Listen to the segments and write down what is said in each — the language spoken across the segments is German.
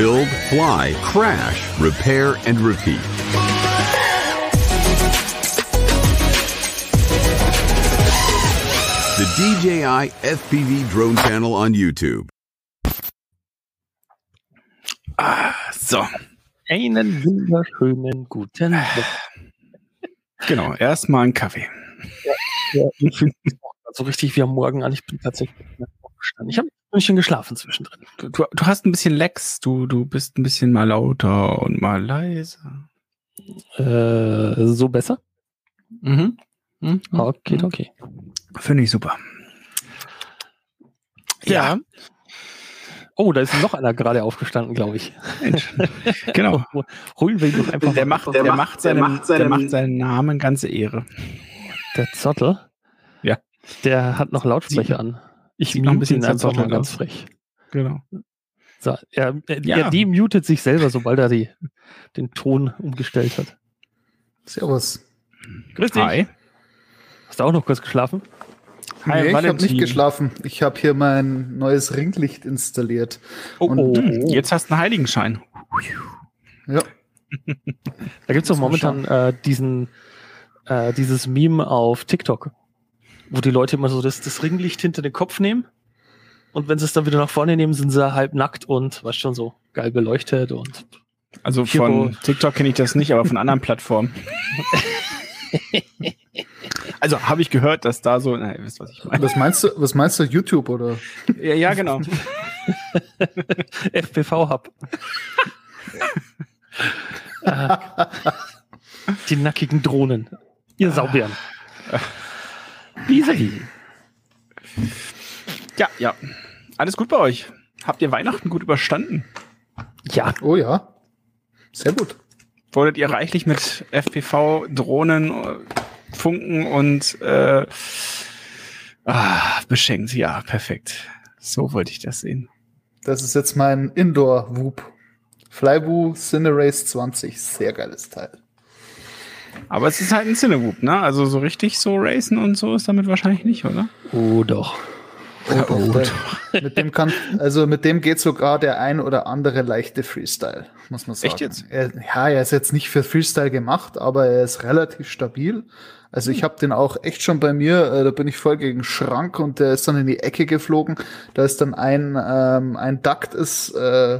build, fly, crash, repair, and repeat. The DJI FPV drone channel on YouTube. Ah, so. Einen wunderschönen guten Morgen. Genau, erstmal einen Kaffee. Ja, ich fühle mich so richtig wie am Morgen an. Ich bin tatsächlich nicht aufgestanden. Ich habe ein bisschen geschlafen zwischendrin. Du, du, du hast ein bisschen Lex, du, du bist ein bisschen mal lauter und mal leiser. Äh, so besser? Mhm. Mhm. Okay, okay. Finde ich super. Ja. Oh, da ist noch einer gerade aufgestanden, glaube ich. Mensch. Genau. Holen wir ihn doch einfach Der macht, raus. der, macht seinem, der macht seinen Namen ganze Ehre. Der Zottel. Ja. Der hat noch Lautsprecher an. Ich sieht mute ihn bisschen einfach mal ganz frech. Genau. So, er, er, Ja. er demutet sich selber, sobald er die, den Ton umgestellt hat. Servus. Grüß dich. Hi. Hast du auch noch kurz geschlafen? Hi, nee, ich habe nicht geschlafen. Ich habe hier mein neues Ringlicht installiert. Oh, Und- oh, oh. Jetzt hast du einen Heiligenschein. Ja, Da gibt es doch momentan äh, diesen, äh, dieses Meme auf TikTok, wo die Leute immer so das, das Ringlicht hinter den Kopf nehmen und wenn sie es dann wieder nach vorne nehmen, sind sie halb nackt und was schon so geil beleuchtet und Also von TikTok kenne ich das nicht, aber von anderen Plattformen. also habe ich gehört, dass da so, na, ihr wisst, was ich meine. was meinst du? Was meinst du? YouTube oder? Ja, ja genau. FPV-Hub. äh, die nackigen Drohnen. Ihr Saubären. Vis-à-vis. Ja, ja. Alles gut bei euch. Habt ihr Weihnachten gut überstanden? Ja, Oh ja. Sehr gut. Wurdet ihr reichlich mit FPV, Drohnen, äh, Funken und äh, ah, beschenkt? Ja, perfekt. So wollte ich das sehen. Das ist jetzt mein Indoor-Whoop. Flywoo Cinerace 20. Sehr geiles Teil. Aber es ist halt ein Cinewoop, ne? Also so richtig so racen und so ist damit wahrscheinlich nicht, oder? oh doch. Oh, der, mit dem kann, also mit dem geht sogar der ein oder andere leichte Freestyle, muss man sagen. Echt jetzt? Er, ja, er ist jetzt nicht für Freestyle gemacht, aber er ist relativ stabil. Also ich habe den auch echt schon bei mir, äh, da bin ich voll gegen den Schrank und der ist dann in die Ecke geflogen. Da ist dann ein, ähm, ein Duct ist äh,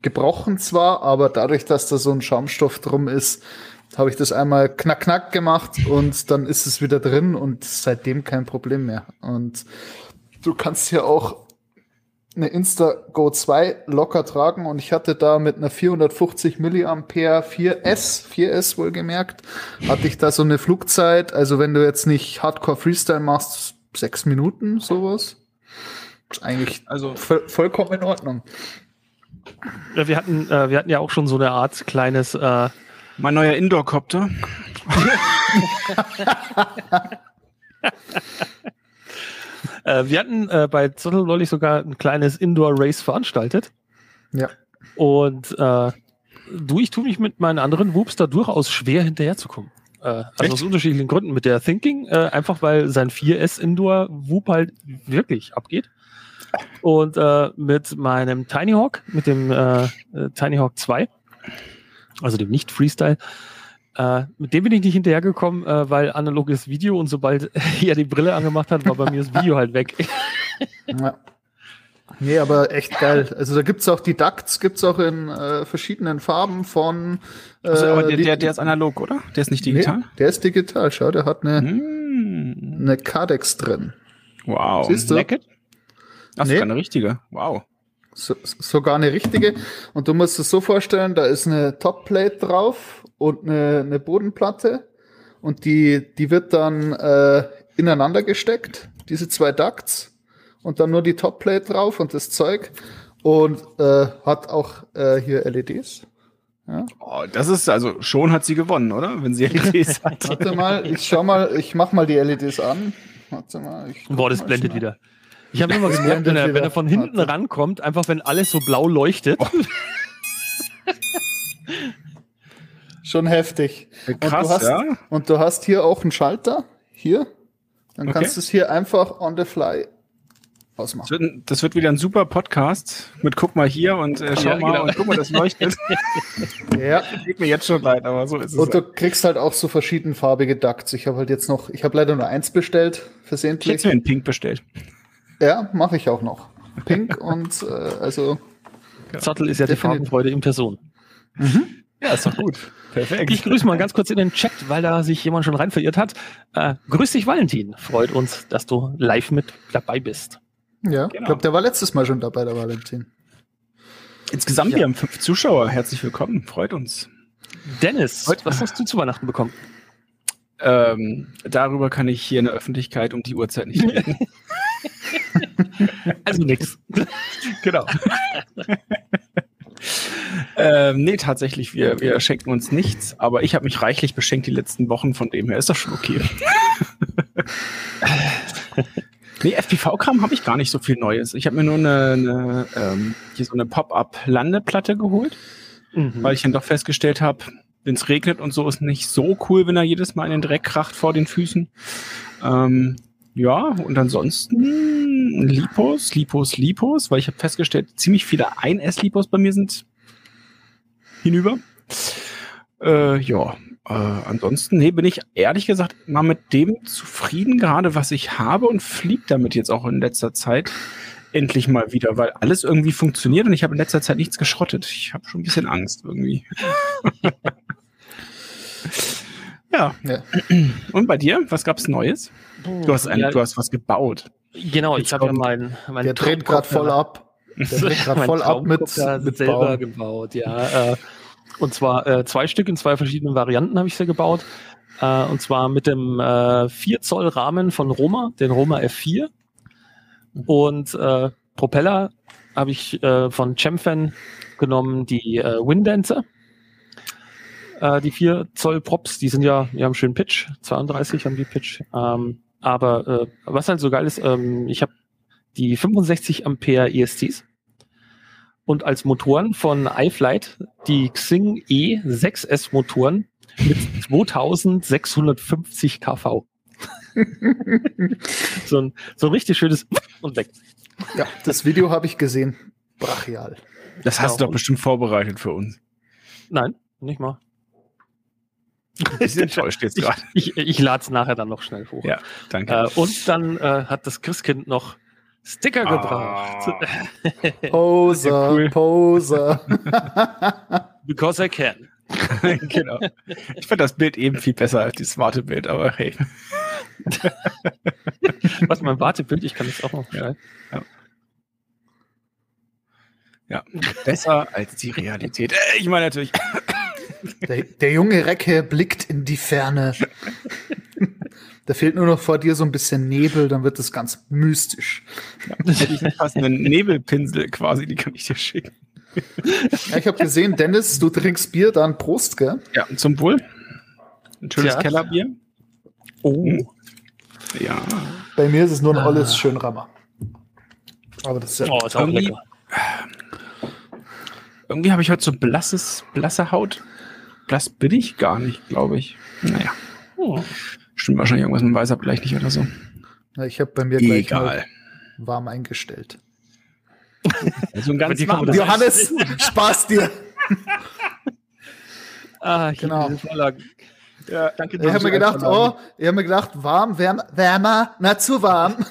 gebrochen zwar, aber dadurch, dass da so ein Schaumstoff drum ist, habe ich das einmal knack knack gemacht und dann ist es wieder drin und seitdem kein Problem mehr. Und du kannst hier auch eine Insta Go 2 locker tragen und ich hatte da mit einer 450 Milliampere 4S, 4S wohlgemerkt, hatte ich da so eine Flugzeit, also wenn du jetzt nicht Hardcore Freestyle machst, sechs Minuten sowas. Ist eigentlich Also voll, vollkommen in Ordnung. Ja, wir, hatten, äh, wir hatten ja auch schon so eine Art kleines äh, mein neuer Indoor-Copter. Äh, wir hatten äh, bei Zottel neulich sogar ein kleines Indoor-Race veranstaltet. Ja. Und äh, du, ich tue mich mit meinen anderen Whoops da durchaus schwer hinterherzukommen. Äh, also aus unterschiedlichen Gründen. Mit der Thinking, äh, einfach weil sein 4S Indoor Whoop halt wirklich abgeht. Und äh, mit meinem Tiny Hawk, mit dem äh, äh, Tiny Hawk 2, also dem Nicht-Freestyle, äh, mit dem bin ich nicht hinterhergekommen, äh, weil analoges Video und sobald er die Brille angemacht hat, war bei mir das Video halt weg. Ja. Nee, aber echt geil. Also da gibt's auch die Ducts, gibt's auch in äh, verschiedenen Farben von äh, Also, aber der, der, der ist analog, oder? Der ist nicht digital? Nee, der ist digital, schau, der hat eine, Hm. eine Cardex drin. Wow. Siehst du? Naked? Ach, Nee. sogar eine richtige. Wow. So, sogar eine richtige. Und du musst es so vorstellen, da ist eine Topplate drauf und eine, eine Bodenplatte. Und die, die wird dann äh, ineinander gesteckt, diese zwei Ducts. Und dann nur die Topplate drauf und das Zeug. Und äh, hat auch äh, hier LEDs. Oh, das ist, also schon hat sie gewonnen, oder? Wenn sie LEDs hat. Warte mal, ich schau mal, ich mach mal die LEDs an. Warte mal. Boah, das mal blendet schnell. wieder. Ich habe immer gemerkt, wenn er, wenn er von hinten rankommt, einfach wenn alles so blau leuchtet. Schon heftig. Und Krass, du hast, ja. Und du hast hier auch einen Schalter. Hier. Dann Okay. kannst du es hier einfach on the fly Das ausmachen. wird, ein- das wird wieder ein super Podcast mit guck mal hier und äh, schau Ja, mal genau. und guck mal, das leuchtet. Ja. Tut mir jetzt schon leid, aber so ist es. Und du kriegst halt auch so verschiedenfarbige Ducks. Ich habe halt jetzt noch, ich habe leider nur eins bestellt, ich hätte versehentlich. mir in Pink bestellt. Ja, mache ich auch noch. Pink und äh, also Zottel ist ja die Definitiv. Farbenfreude in Person. Ja, ist doch gut. Perfekt. Ich grüße mal ganz kurz in den Chat, weil da sich jemand schon rein verirrt hat. Äh, grüß dich, Valentin. Freut uns, dass du live mit dabei bist. ja, ich Genau. glaube, der war letztes Mal schon dabei, der Valentin. Insgesamt, Ja. wir haben fünf Zuschauer. Herzlich willkommen. Freut uns. Dennis, Heute- was hast du zu Weihnachten bekommen? Ähm, darüber kann ich hier in der Öffentlichkeit um die Uhrzeit nicht reden. Also nix. genau. ähm, nee, tatsächlich, wir, wir schenken uns nichts, aber ich habe mich reichlich beschenkt die letzten Wochen, von dem her ist das schon okay. nee, FPV-Kram habe ich gar nicht so viel Neues. Ich habe mir nur eine, eine ähm, hier so eine Pop-Up-Landeplatte geholt, Mhm. weil ich dann doch festgestellt habe, wenn es regnet und so, ist nicht so cool, wenn er jedes Mal in den Dreck kracht vor den Füßen. Ähm, ja, und ansonsten Lipos, Lipos, Lipos, weil ich habe festgestellt, ziemlich viele 1S-Lipos bei mir sind hinüber. Äh, ja, äh, ansonsten, nee, bin ich ehrlich gesagt mal mit dem zufrieden, gerade was ich habe und flieg damit jetzt auch in letzter Zeit endlich mal wieder, weil alles irgendwie funktioniert und ich habe in letzter Zeit nichts geschrottet. Ich habe schon ein bisschen Angst irgendwie. ja, Ja. und bei dir, was gab's Neues? Du hast, ein, Ja, du hast was gebaut. Genau, ich habe ja meinen mein Der dreht gerade voll ab. Der dreht gerade voll ab mit, mit selber Bauen. gebaut, ja. Äh, und zwar äh, zwei Stück in zwei verschiedenen Varianten habe ich sie gebaut. Äh, und zwar mit dem äh, 4 Zoll Rahmen von Roma, den Roma F4. Und äh, Propeller habe ich äh, von Chamfan genommen, die äh, Windancer. Äh, die 4 Zoll Props, die sind ja, die haben schön Pitch, 32 haben die Pitch. Ähm, aber äh, was halt so geil ist, ähm, ich habe die 65 Ampere ESTs und als Motoren von iFlight die Xing E6S Motoren mit 2650 kV. so, ein, so ein richtig schönes und weg. Ja, das Video habe ich gesehen. Brachial. Das hast Ja, du doch bestimmt vorbereitet für uns. Nein, nicht mal. Ich bin enttäuscht jetzt gerade. Ich, ich lade es nachher dann noch schnell hoch. Ja, danke. Äh, und dann äh, hat das Christkind noch Sticker Ah. gebracht. Poser, cool. Poser. Because I can. genau. Ich fand das Bild eben viel besser als das smarte Bild, aber hey. Was mein Wartebild, ich kann das auch noch Ja. schreiben. Ja, besser als die Realität. Äh, Ich meine natürlich, Der, der junge Recke blickt in die Ferne. Da fehlt nur noch vor dir so ein bisschen Nebel, dann wird es ganz mystisch. hätte ich einen passenden Nebelpinsel quasi, die kann ich dir schicken. Ja, ich habe gesehen, Dennis, du trinkst Bier, dann Prost, gell? Ja, zum Wohl. Ein schönes Ja. Kellerbier. Oh. Ja. Bei mir ist es nur ein Ah. olles Schönrammer. Aber das ist ja Oh, ist auch Irgendwie- lecker. Irgendwie habe ich heute so blasses, blasse Haut. Blass bin ich gar nicht, glaube ich. Naja, Oh. stimmt wahrscheinlich irgendwas mit dem Weißabgleich nicht oder so. Ja, ich habe bei mir gleich Egal. mal warm eingestellt. Also ein ganz das- Johannes, Spaß dir. Ah, ich Genau. Ja, Danke Ich habe mir gedacht, oh, ich habe mir gedacht, warm, wärm, wärmer, na zu warm.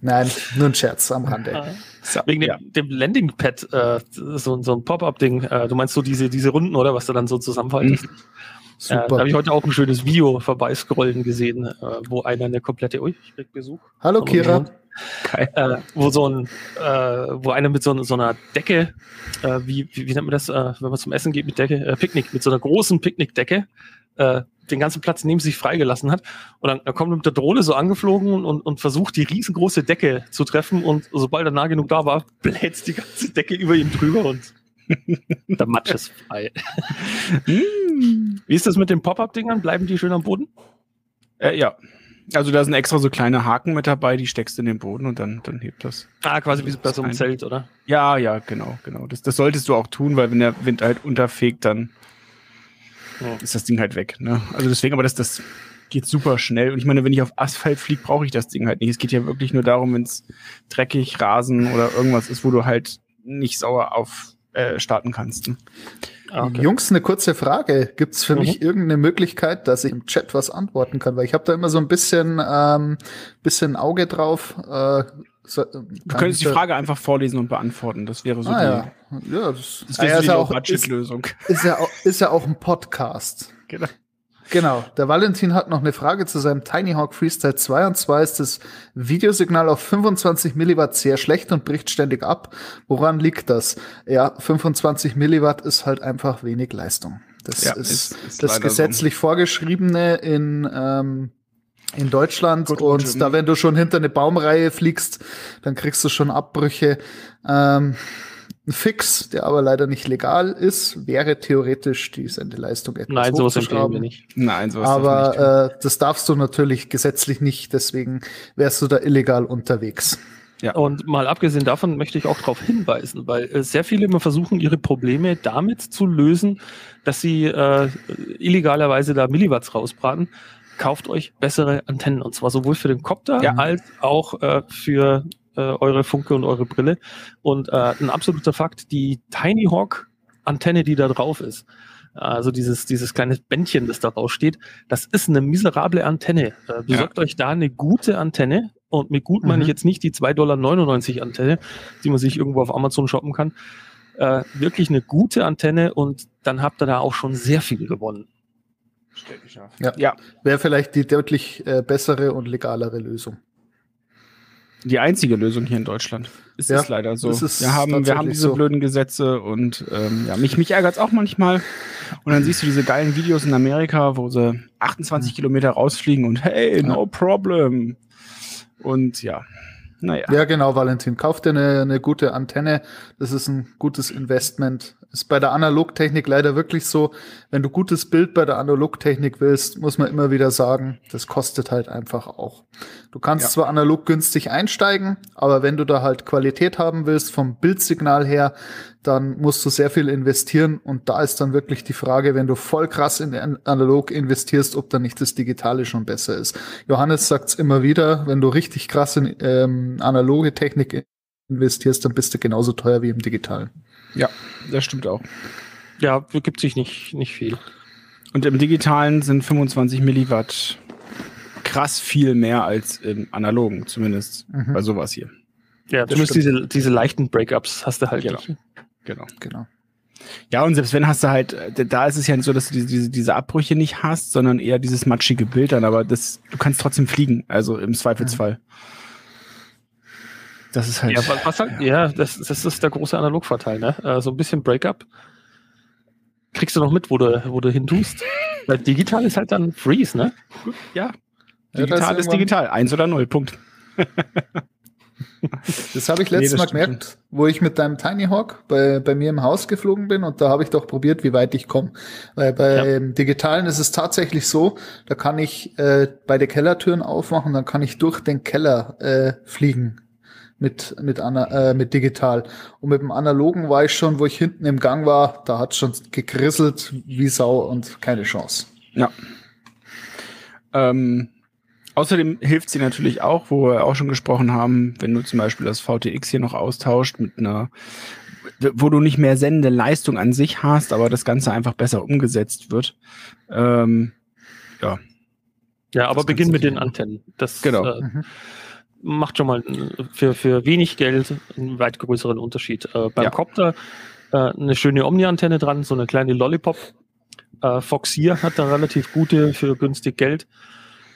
Nein, nur ein Scherz am Rande. so, Wegen ja. dem, dem Landing-Pad, äh, so, so ein Pop-Up-Ding. Äh, du meinst so diese, diese Runden, oder? Was du dann so zusammenfaltest. Äh, da Super. habe ich heute auch ein schönes Video vorbeiscrollen gesehen, äh, wo einer eine komplette, ui, ich krieg Besuch. Hallo Kira. Geil. Äh, wo so ein, äh, wo einer mit so, so einer Decke, äh, wie, wie, wie nennt man das, äh, wenn man zum Essen geht mit Decke, äh, Picknick, mit so einer großen Picknickdecke, äh, den ganzen Platz neben sich freigelassen hat. Und dann, dann kommt mit der Drohne so angeflogen und, und versucht, die riesengroße Decke zu treffen. Und sobald er nah genug da war, bläht die ganze Decke über ihm drüber und der Matsch ist frei. Mm. Wie ist das mit den Pop-Up-Dingern? Bleiben die schön am Boden? Äh, ja. Also da sind extra so kleine Haken mit dabei, die steckst du in den Boden und dann, dann hebt das. Ah, quasi wie bei so einem Ein- Zelt, oder? Ja, ja, genau, genau. Das, das solltest du auch tun, weil wenn der Wind halt unterfegt, dann Ja. ist das Ding halt weg. Ne? Also deswegen, aber das, das geht super schnell. Und ich meine, wenn ich auf Asphalt fliege, brauche ich das Ding halt nicht. Es geht ja wirklich nur darum, wenn es dreckig, Rasen oder irgendwas ist, wo du halt nicht sauer auf äh, starten kannst. Ne? Ah, okay. Jungs, eine kurze Frage. Gibt es für Mhm. mich irgendeine Möglichkeit, dass ich im Chat was antworten kann? Weil ich habe da immer so ein bisschen, ähm, bisschen Auge drauf. Äh, so, Du könntest die Frage einfach vorlesen und beantworten. Das wäre so Ah, die, ja. ja, das, das ah, wäre ja, so die ist, ja auch, ist, Low-Budget-Lösung. ist, ja auch, ist ja auch ein Podcast. Genau. Genau. Der Valentin hat noch eine Frage zu seinem Tiny Hawk Freestyle 2 und zwar ist das Videosignal auf 25 Milliwatt sehr schlecht und bricht ständig ab. Woran liegt das? Ja, 25 Milliwatt ist halt einfach wenig Leistung. Das Ja, ist, ist- ist das gesetzlich vorgeschriebene in, ähm, in Deutschland. Gut, und gut, da, ähm, wenn du schon hinter eine Baumreihe fliegst, dann kriegst du schon Abbrüche. Ähm, ein Fix, der aber leider nicht legal ist, wäre theoretisch die Sendeleistung etwas Nein, sowas empfehlen wir nicht. Nein, sowas. Aber äh, das darfst du natürlich gesetzlich nicht, deswegen wärst du da illegal unterwegs. ja. Und mal abgesehen davon möchte ich auch darauf hinweisen, weil äh, sehr viele immer versuchen, ihre Probleme damit zu lösen, dass sie äh, illegalerweise da Milliwatts rausbraten. Kauft euch bessere Antennen und zwar sowohl für den Copter Ja. als auch äh, für äh, eure Funke und eure Brille. Und äh, ein absoluter Fakt, die Tiny Hawk Antenne, die da drauf ist, also dieses, dieses kleine Bändchen, das da raussteht, das ist eine miserable Antenne. Äh, besorgt euch da eine gute Antenne. Und mit gut meine Mhm. ich jetzt nicht die 2,99 Dollar Antenne, die man sich irgendwo auf Amazon shoppen kann. Äh, wirklich eine gute Antenne und dann habt ihr da auch schon sehr viel gewonnen. Ja. ja, Wäre vielleicht die deutlich äh, bessere und legalere Lösung. die einzige Lösung hier in Deutschland. Ist Ja, es leider so. ist wir haben, wir haben diese so. blöden Gesetze und ähm, ja, mich, mich ärgert es auch manchmal. Und dann siehst du diese geilen Videos in Amerika, wo sie 28 Kilometer rausfliegen und hey, no problem. Und ja, naja. Ja, genau, Valentin. Kauf dir eine, eine gute Antenne. Das ist ein gutes Investment. Ist bei der Analogtechnik leider wirklich so. Wenn du gutes Bild bei der Analogtechnik willst, muss man immer wieder sagen, das kostet halt einfach auch. Du kannst Ja. zwar analog günstig einsteigen, aber wenn du da halt Qualität haben willst vom Bildsignal her, dann musst du sehr viel investieren und da ist dann wirklich die Frage, wenn du voll krass in an- analog investierst, ob dann nicht das Digitale schon besser ist. Johannes sagt's immer wieder, wenn du richtig krass in ähm, analoge Technik investierst, dann bist du genauso teuer wie im Digitalen. Ja, das stimmt auch. Ja, gibt sich nicht, nicht viel. Und im Digitalen sind 25 Milliwatt krass viel mehr als im analogen, zumindest Mhm. bei sowas hier. Ja, zumindest diese, diese leichten Breakups hast du halt Genau. nicht. Genau. Genau. Ja, und selbst wenn hast du halt, äh, da ist es ja nicht so, dass du diese, diese, diese Abbrüche nicht hast, sondern eher dieses matschige Bild dann, aber das, du kannst trotzdem fliegen, also im Zweifelsfall. Das ist halt. Ja, was, was halt, ja, das, das ist der große Analogvorteil, ne? Äh, so ein bisschen Breakup kriegst du noch mit, wo du, wo du hin tust. Weil digital ist halt dann Freeze, ne? ja. Ja, Digital das ist irgendwann- digital. Eins oder null. Punkt. Das habe ich Nee, letztes das Mal stimmt gemerkt, wo ich mit deinem Tiny Hawk bei, bei mir im Haus geflogen bin und da habe ich doch probiert, wie weit ich komme. Weil beim Digitalen ist es tatsächlich so, da kann ich äh, beide Kellertüren aufmachen, dann kann ich durch den Keller äh, fliegen mit mit ana äh, mit digital und mit dem analogen war ich schon, wo ich hinten im Gang war, da hat schon gegrisselt wie Sau und keine Chance. Ja. Ähm, außerdem hilft sie natürlich auch, wo wir auch schon gesprochen haben, wenn du zum Beispiel das VTX hier noch austauscht mit einer, wo du nicht mehr sendende Leistung an sich hast, aber das Ganze einfach besser umgesetzt wird. Ähm, ja, Ja, aber beginn mit den. Antennen. Das Genau. äh, Mhm. Macht schon mal für, für wenig Geld einen weit größeren Unterschied. Äh, beim Ja. Copter äh, eine schöne Omni-Antenne dran, so eine kleine Lollipop. Äh, Fox hier hat da relativ gute für günstig Geld.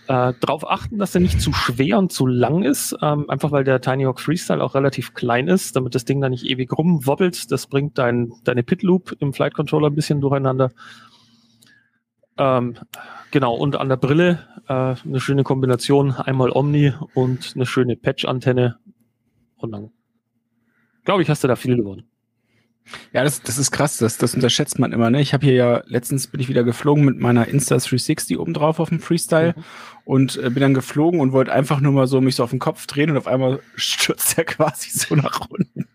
Äh, darauf achten, dass er nicht zu schwer und zu lang ist, ähm, einfach weil der Tiny Hawk Freestyle auch relativ klein ist, damit das Ding da nicht ewig rumwobbelt. Das bringt dein, deine Pit Loop im Flight Controller ein bisschen durcheinander. Ähm, genau, und an der Brille äh, eine schöne Kombination, einmal Omni und eine schöne Patch-Antenne. Und dann, glaube ich, hast du da viel gewonnen. Ja, das, das ist krass, das, das unterschätzt man immer. Ne? Ich habe hier ja, letztens bin ich wieder geflogen mit meiner Insta360 oben drauf auf dem Freestyle und äh, bin dann geflogen und wollte einfach nur mal so mich so auf den Kopf drehen und auf einmal stürzt er quasi so nach unten,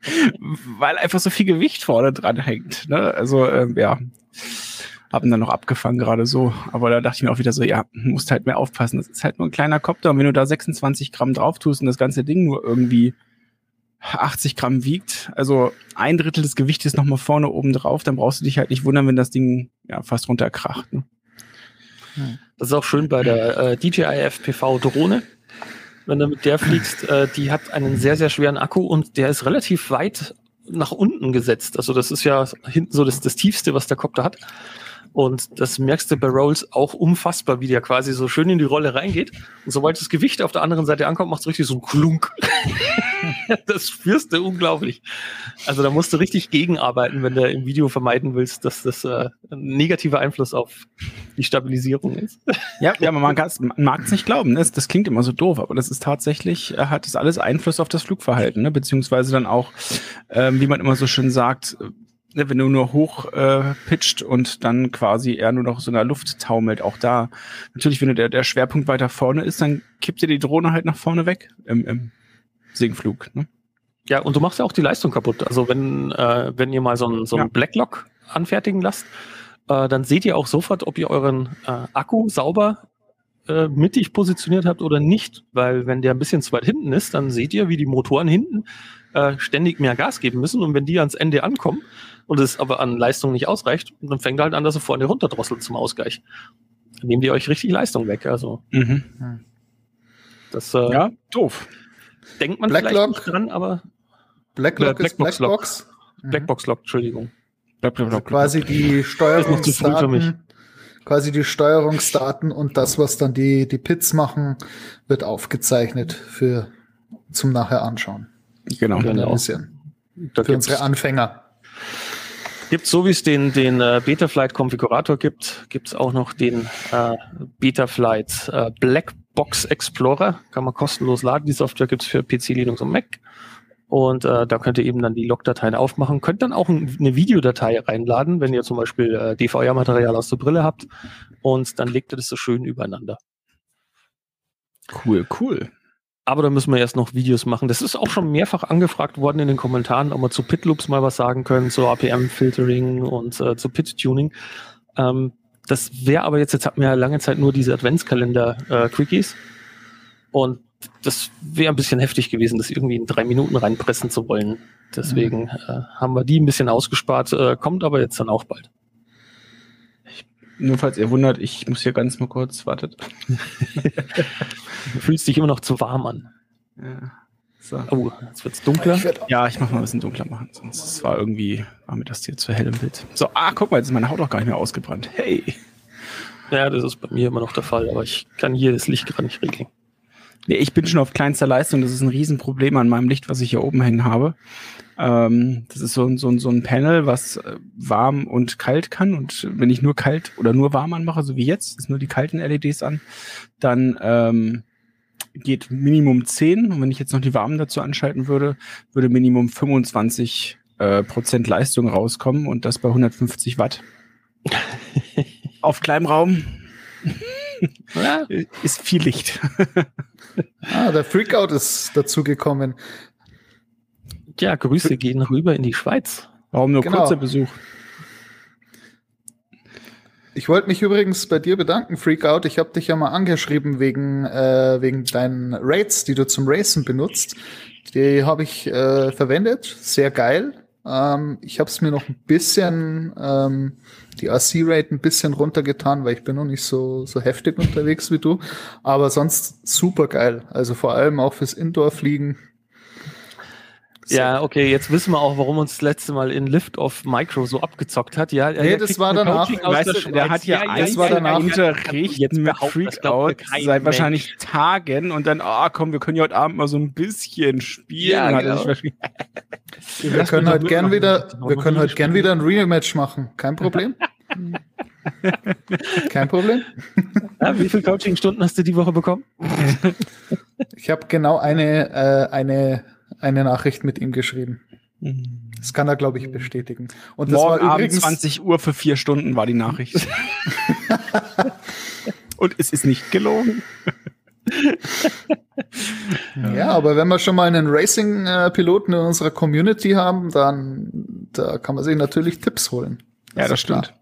weil einfach so viel Gewicht vorne dran hängt. Ne? Also, ähm, ja. Hab ihn dann noch abgefangen gerade so. Aber da dachte ich mir auch wieder so, ja, musst halt mehr aufpassen. Das ist halt nur ein kleiner Kopter. Und wenn du da 26 Gramm drauf tust und das ganze Ding nur irgendwie 80 Gramm wiegt, also ein Drittel des Gewichtes nochmal vorne oben drauf, dann brauchst du dich halt nicht wundern, wenn das Ding ja fast runterkracht. Ne? Das ist auch schön bei der äh, DJI FPV Drohne. Wenn du mit der fliegst, äh, die hat einen sehr, sehr schweren Akku und der ist relativ weit nach unten gesetzt. Also das ist ja hinten so das, das Tiefste, was der Copter hat. Und das merkst du bei Rolls auch unfassbar, wie der quasi so schön in die Rolle reingeht. Und sobald das Gewicht auf der anderen Seite ankommt, macht es richtig so ein Klunk. das spürst du unglaublich. Also da musst du richtig gegenarbeiten, wenn du im Video vermeiden willst, dass das äh, ein negativer Einfluss auf die Stabilisierung ist. Ja, ja aber man, man mag es nicht glauben. Ne? Das klingt immer so doof, aber das ist tatsächlich, äh, hat das alles Einfluss auf das Flugverhalten, ne? beziehungsweise dann auch, ähm, wie man immer so schön sagt, Ne, wenn du nur hoch äh, pitcht und dann quasi eher nur noch so in der Luft taumelt, auch da. Natürlich, wenn der, der Schwerpunkt weiter vorne ist, dann kippt dir die Drohne halt nach vorne weg im, im Sinkflug. Ne? Ja, und du machst ja auch die Leistung kaputt. Also wenn, äh, wenn ihr mal so einen so ja. Blacklock anfertigen lasst, äh, dann seht ihr auch sofort, ob ihr euren äh, Akku sauber äh, mittig positioniert habt oder nicht. Weil wenn der ein bisschen zu weit hinten ist, dann seht ihr, wie die Motoren hinten äh, ständig mehr Gas geben müssen. Und wenn die ans Ende ankommen und es aber an Leistung nicht ausreicht, dann fängt halt an, dass sie vorne runterdrosselt zum Ausgleich. Dann nehmen die euch richtig Leistung weg. Also mhm. das äh, ja doof. Denkt man Blacklock, vielleicht nicht dran, aber Blacklock Black ist Blackbox Lock. Mhm. Blackbox Lock, Entschuldigung. Also quasi die Steuerungsdaten, quasi die Steuerungsdaten und das, was dann die, die Pits machen, wird aufgezeichnet für zum nachher anschauen. Genau. genau. Für unsere Anfänger. Gibt so wie es den, den äh, Betaflight Konfigurator gibt, gibt es auch noch den äh, Betaflight äh, Blackbox Explorer. Kann man kostenlos laden. Die Software gibt es für PC, Linux und Mac. Und äh, da könnt ihr eben dann die Logdateien aufmachen. Könnt dann auch ein, eine Videodatei reinladen, wenn ihr zum Beispiel äh, DVR-Material aus der Brille habt. Und dann legt ihr das so schön übereinander. Cool, cool. Aber da müssen wir erst noch Videos machen. Das ist auch schon mehrfach angefragt worden in den Kommentaren, ob wir zu Pitloops mal was sagen können, zu APM-Filtering und äh, zu Pit-Tuning. Ähm, das wäre aber jetzt, jetzt hatten wir ja lange Zeit nur diese Adventskalender-Quickies. Äh, und das wäre ein bisschen heftig gewesen, das irgendwie in drei Minuten reinpressen zu wollen. Deswegen mhm. äh, haben wir die ein bisschen ausgespart, äh, kommt aber jetzt dann auch bald. Nur falls ihr wundert, ich muss hier ganz mal kurz, wartet. du fühlst dich immer noch zu warm an. Ja. So. Oh, jetzt wird's dunkler. Ich ja, ich mach mal ein bisschen dunkler machen, sonst war irgendwie, war mir das hier zu hell im Bild. So, ah, guck mal, jetzt ist meine Haut auch gar nicht mehr ausgebrannt. Hey. Ja, das ist bei mir immer noch der Fall, aber ich kann hier das Licht gerade nicht regeln. Nee, ich bin schon auf kleinster Leistung. Das ist ein Riesenproblem an meinem Licht, was ich hier oben hängen habe. Ähm, das ist so, so, so ein Panel, was äh, warm und kalt kann. Und wenn ich nur kalt oder nur warm anmache, so wie jetzt, ist nur die kalten LEDs an, dann ähm, geht Minimum 10. Und wenn ich jetzt noch die warmen dazu anschalten würde, würde Minimum 25 äh, Prozent Leistung rauskommen und das bei 150 Watt. Auf kleinem Raum. ist viel Licht. Ah, der Freakout ist dazu gekommen. Ja, Grüße gehen rüber in die Schweiz. Warum nur genau. kurzer Besuch? Ich wollte mich übrigens bei dir bedanken, Freakout. Ich habe dich ja mal angeschrieben wegen, äh, wegen deinen Raids, die du zum Racen benutzt. Die habe ich äh, verwendet. Sehr geil. Ähm, ich habe es mir noch ein bisschen, ähm, die RC-Rate ein bisschen runtergetan, weil ich bin noch nicht so, so heftig unterwegs wie du. Aber sonst super geil. Also vor allem auch fürs Indoor-Fliegen ja, okay, jetzt wissen wir auch, warum uns das letzte Mal in Lift of Micro so abgezockt hat. Ja, nee, das war danach. Weißt du, der hat ja, ja das war danach Unterricht jetzt mit Freakout seit wahrscheinlich Tagen und dann, ah oh, komm, wir können ja heute Abend mal so ein bisschen spielen. Ja, genau. wir können heute gern wieder, wir können heute gern wieder ein Rematch machen. Kein Problem. Kein Problem. Ja, wie viele Coaching-Stunden hast du die Woche bekommen? ich habe genau eine, äh, eine eine Nachricht mit ihm geschrieben. Mhm. Das kann er, glaube ich, bestätigen. Und das Morgen Abend 20 Uhr für vier Stunden war die Nachricht. Und es ist nicht gelogen. ja, aber wenn wir schon mal einen Racing-Piloten in unserer Community haben, dann da kann man sich natürlich Tipps holen. Ja, das, das stimmt.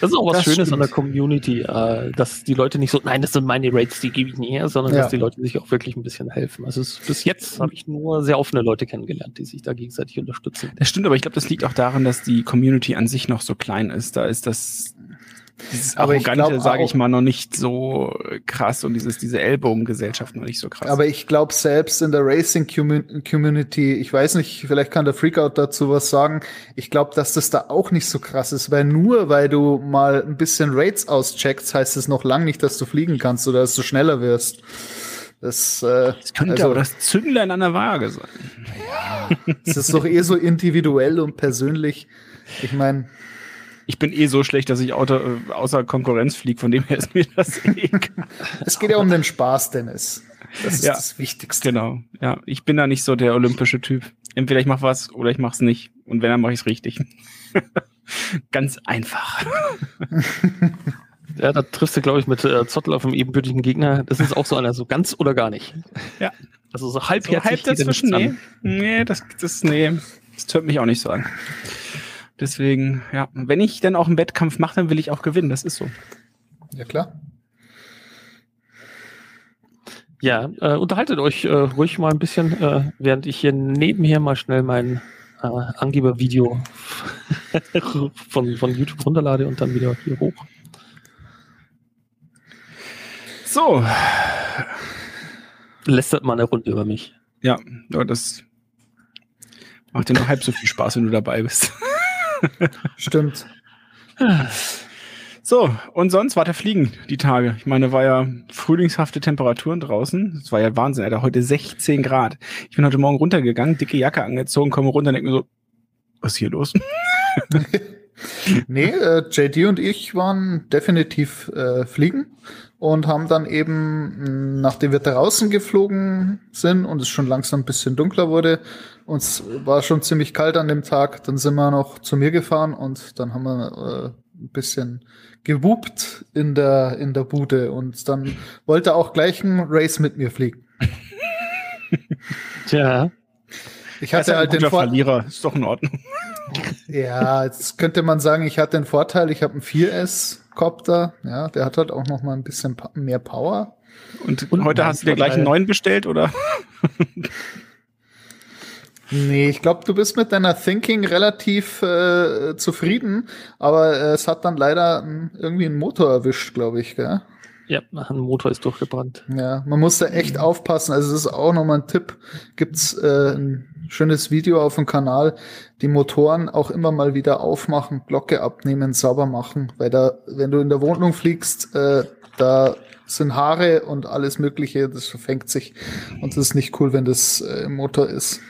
Das ist auch was Das Schönes an stimmt. der Community, äh, dass die Leute nicht so, nein, das sind meine Rates, die gebe ich nie her, sondern Ja. dass die Leute sich auch wirklich ein bisschen helfen. Also es, bis jetzt habe ich nur sehr offene Leute kennengelernt, die sich da gegenseitig unterstützen. Das stimmt, aber ich glaube, das liegt auch daran, dass die Community an sich noch so klein ist. Da ist das dieses Aber ich Arrogante, sage ich mal, noch nicht so krass und dieses, diese Ellbogengesellschaft noch nicht so krass. Aber ich glaube, selbst in der Racing-Community, ich weiß nicht, vielleicht kann der Freakout dazu was sagen. Ich glaube, dass das da auch nicht so krass ist, weil nur weil du mal ein bisschen Rates auscheckst, heißt es noch lang nicht, dass du fliegen kannst oder dass du schneller wirst. Das, äh, das könnte also, aber das Zünglein an der Waage sein. es ist doch eh so individuell und persönlich. Ich meine, Ich bin eh so schlecht, dass ich auto, äh, außer Konkurrenz fliege, von dem her ist mir das egal. es geht ja um den Spaß, Dennis. Das ist Ja. das Wichtigste. Genau, ja. Ich bin da nicht so der olympische Typ. Entweder ich mache was oder ich mache es nicht. Und wenn, dann mache ich es richtig. Ganz einfach. Ja, da triffst du, glaube ich, mit äh, Zottel auf einem ebenbürtigen Gegner. Das ist auch so einer, so ganz oder gar nicht. Ja. Also so So halbherzig halb geht er dazwischen, nee. Nee, das, das, nee, das hört mich auch nicht so an. Deswegen, ja, wenn ich dann auch einen Wettkampf mache, dann will ich auch gewinnen. Das ist so. Ja, klar. Ja, äh, unterhaltet euch äh, ruhig mal ein bisschen, äh, während ich hier nebenher mal schnell mein äh, Angebervideo von, von YouTube runterlade und dann wieder hier hoch. So, Lästert mal eine Runde über mich. ja, das macht dir nur halb so viel Spaß, wenn du dabei bist. Stimmt. So, und sonst war der Fliegen die Tage. Ich meine, war ja frühlingshafte Temperaturen draußen. Es war ja Wahnsinn, Alter. Heute 16 Grad. Ich bin heute Morgen runtergegangen, dicke Jacke angezogen, komme runter und denke mir so, was ist hier los? Nee, äh, JD und ich waren definitiv äh, fliegen und haben dann eben, nachdem wir draußen geflogen sind und es schon langsam ein bisschen dunkler wurde, uns war schon ziemlich kalt an dem Tag, dann sind wir noch zu mir gefahren und dann haben wir äh, ein bisschen gewuppt in der, in der Bude und dann wollte er auch gleich ein Race mit mir fliegen. Tja. Ich hatte ein halt guter den Vor Verlierer, ist doch in Ordnung. ja, jetzt könnte man sagen, ich hatte den Vorteil, ich habe ein 4S Copter, ja, der hat halt auch noch mal ein bisschen mehr Power. Und, Und heute hast du dir gleich einen neuen bestellt, oder? Nee, ich glaube, du bist mit deiner Thinking relativ äh, zufrieden, aber äh, es hat dann leider hm, irgendwie einen Motor erwischt, glaube ich, gell? Ja, ein Motor ist durchgebrannt. Ja, man muss da echt mhm. aufpassen. Also das ist auch nochmal ein Tipp. Gibt's äh, ein schönes Video auf dem Kanal. Die Motoren auch immer mal wieder aufmachen, Glocke abnehmen, sauber machen, weil da, wenn du in der Wohnung fliegst, äh, da sind Haare und alles Mögliche, das verfängt sich und das ist nicht cool, wenn das äh, im Motor ist.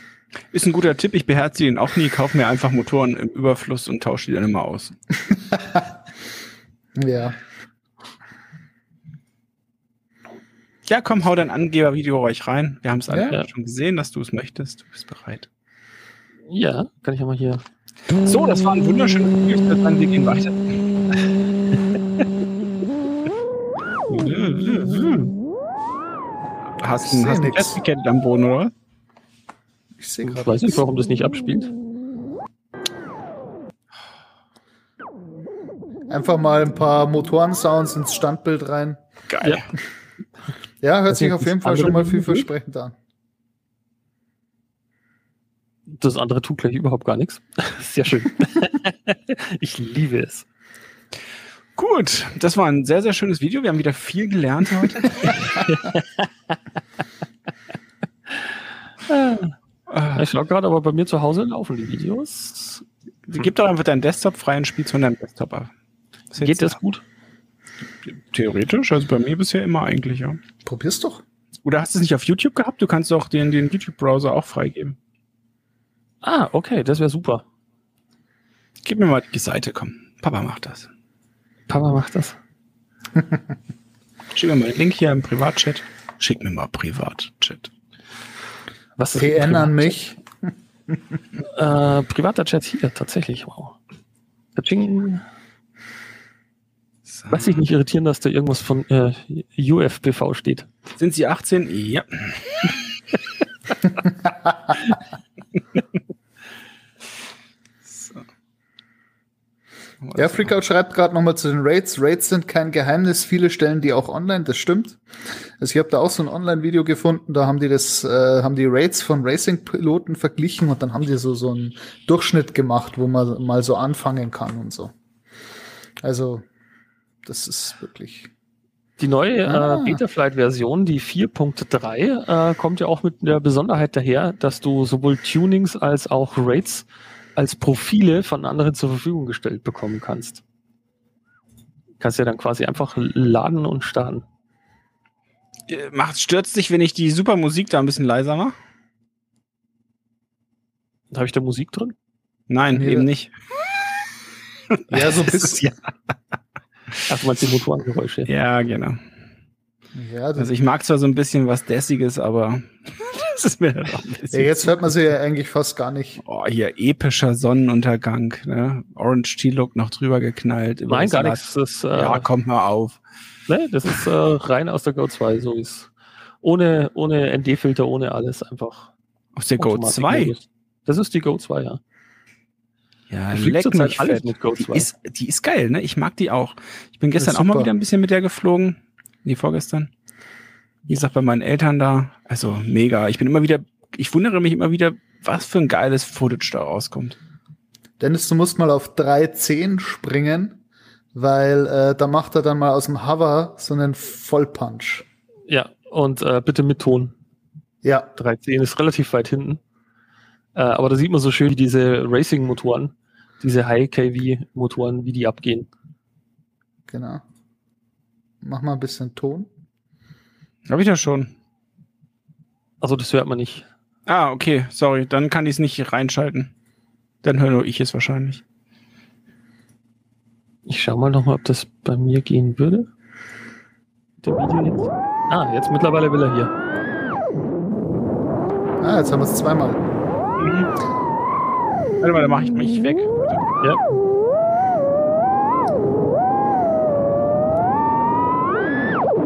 Ist ein guter Tipp. Ich beherzige ihn auch nie. Kaufe mir einfach Motoren im Überfluss und tausche die dann immer aus. Ja. Ja, komm, hau dein Angebervideo ruhig rein. Wir haben es alle Ja. schon gesehen, dass du es möchtest. Du bist bereit. Ja, kann ich ja mal hier. So, das war ein wunderschönes Video. Wir gehen weiter. Hast du ein. Festgekettet am Boden, oder? Ich sehe Ich gerade. weiß nicht, warum das nicht abspielt. Einfach mal ein paar Motorensounds ins Standbild rein. Geil. Ja. Ja, hört Also sich auf das jeden Fall schon mal vielversprechend an. Das andere tut gleich überhaupt gar nichts. Sehr schön. ich liebe es. Gut, das war ein sehr, sehr schönes Video. Wir haben wieder viel gelernt heute. Äh, Ich schaue gerade, aber bei mir zu Hause laufen die Videos. Gib doch einfach deinen Desktop frei und spielst von deinem Desktop ab. Geht das gut? Theoretisch, also bei mir bisher immer eigentlich, ja. Probier's doch. Oder hast du es nicht auf YouTube gehabt? Du kannst doch den, den YouTube-Browser auch freigeben. Ah, okay, das wäre super. Gib mir mal die Seite, komm. Papa macht das. Papa macht das. Schick mir mal den Link hier im Privatchat. Schick mir mal Privatchat. Was ist PN Privat- an mich. Äh, privater Chat hier, tatsächlich. Wow. Lass dich nicht irritieren, dass da irgendwas von äh, UFBV steht. Sind Sie 18? Ja. so. Ja, Freakout schreibt gerade nochmal zu den Raids. Raids sind kein Geheimnis, viele stellen die auch online, das stimmt. Also ich habe da auch so ein Online-Video gefunden, da haben die das, äh, haben die Raids von Racing-Piloten verglichen und dann haben die so, so einen Durchschnitt gemacht, wo man mal so anfangen kann und so. Also, das ist wirklich. Die neue Ah. äh, Betaflight-Version, die 4.3, äh, kommt ja auch mit der Besonderheit daher, dass du sowohl Tunings als auch Rates als Profile von anderen zur Verfügung gestellt bekommen kannst. Kannst ja dann quasi einfach laden und starten. Äh, Macht, stürzt dich, wenn ich die super Musik da ein bisschen leiser mache? Habe ich da Musik drin? Nein, Nee, eben nicht. Ja, so ein bisschen. Ach, du meinst die Motorengeräusche. Ja, genau. Ja, Also ich mag zwar so ein bisschen was Dessiges, aber das ist mir dann auch ein ja, bisschen. jetzt hört man sie ja eigentlich fast gar nicht. Oh, hier epischer Sonnenuntergang, ne? Orange T-Look noch drüber geknallt. über Nein, das gar Lack. nichts. Das, äh, Ja, kommt mal auf. ne, das ist äh, rein aus der Go 2, so wie es. Ohne, ohne ND-Filter, ohne alles, einfach. Aus der Go Automatik 2. Modus. Das ist die Go 2, ja. Ja, Da fliegt zurzeit alles mit Go Die 2. ist, die ist geil, ne? Ich mag die auch. Ich bin gestern auch mal wieder ein bisschen mit der geflogen. Nee, vorgestern. Wie gesagt, bei meinen Eltern da. Also mega. Ich bin immer wieder, ich wundere mich immer wieder, was für ein geiles Footage da rauskommt. Dennis, du musst mal auf 3.10 springen, weil äh, da macht er dann mal aus dem Hover so einen Vollpunch. Ja, und äh, bitte mit Ton. Ja, 13 ist relativ weit hinten. Äh, aber da sieht man so schön, wie diese Racing-Motoren, diese High-KV-Motoren, wie die abgehen. genau. Mach mal ein bisschen Ton. Hab ich das schon. Also das hört man nicht. Ah, okay, sorry. Dann kann ich es nicht reinschalten. Dann höre nur ich es wahrscheinlich. Ich schau mal nochmal, ob das bei mir gehen würde. Der Video jetzt. Ah, jetzt mittlerweile will er hier. Ah, jetzt haben wir es zweimal. Warte mal, da mache ich mich weg. Ja.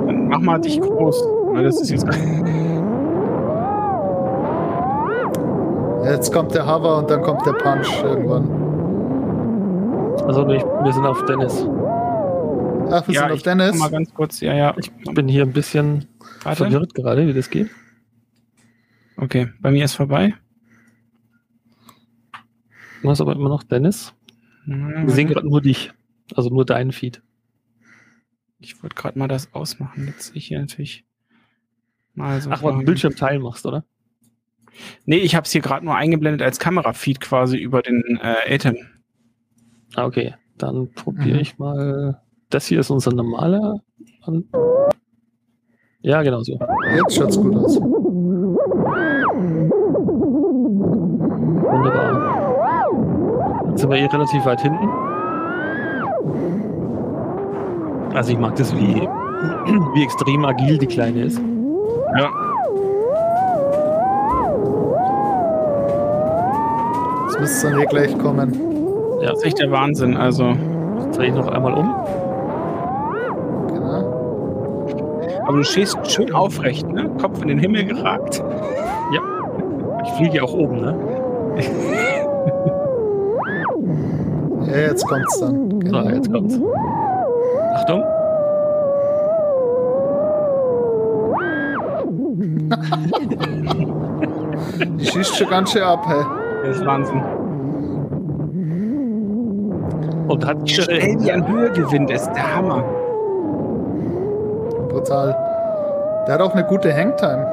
Dann mach mal dich groß. Das ist jetzt Jetzt kommt der Hover und dann kommt der Punch irgendwann. Also ich, wir sind auf Dennis. Ach, wir ja, sind auf ich Dennis. Mal ganz kurz, ja, ja. Ich bin hier ein bisschen Warte. verwirrt gerade, wie das geht. Okay, bei mir ist vorbei. Du hast aber immer noch Dennis. Wir sehen gerade nur dich. Also nur deinen Feed. Ich wollte gerade mal das ausmachen. Jetzt sehe ich hier natürlich mal so. Ach, weil du Fragen. Bildschirm teilen machst, oder? Nee, ich habe es hier gerade nur eingeblendet als Kamerafeed quasi über den äh, Eltern. Ah, okay. Dann probiere Mhm. ich mal. Das hier ist unser normaler. An ja, genau so. Jetzt schaut's gut aus. Sind wir eh relativ weit hinten. Also ich mag das, wie, wie extrem agil die Kleine ist. Ja. Jetzt müsste es dann hier gleich kommen. Ja, Das ist echt der Wahnsinn. Also, drehe ich noch einmal um. Genau. aber du stehst schön aufrecht, ne? Kopf in den Himmel geragt. Ich fliege ja auch oben, ne? Ja, jetzt kommt's dann. So, Genau. jetzt kommt's. Achtung. Die schießt schon ganz schön ab, hey. Das ist Wahnsinn. Und hat Wie schnell die an Höhe gewinnt, ist der Hammer. Brutal. Der hat auch eine gute Hangtime.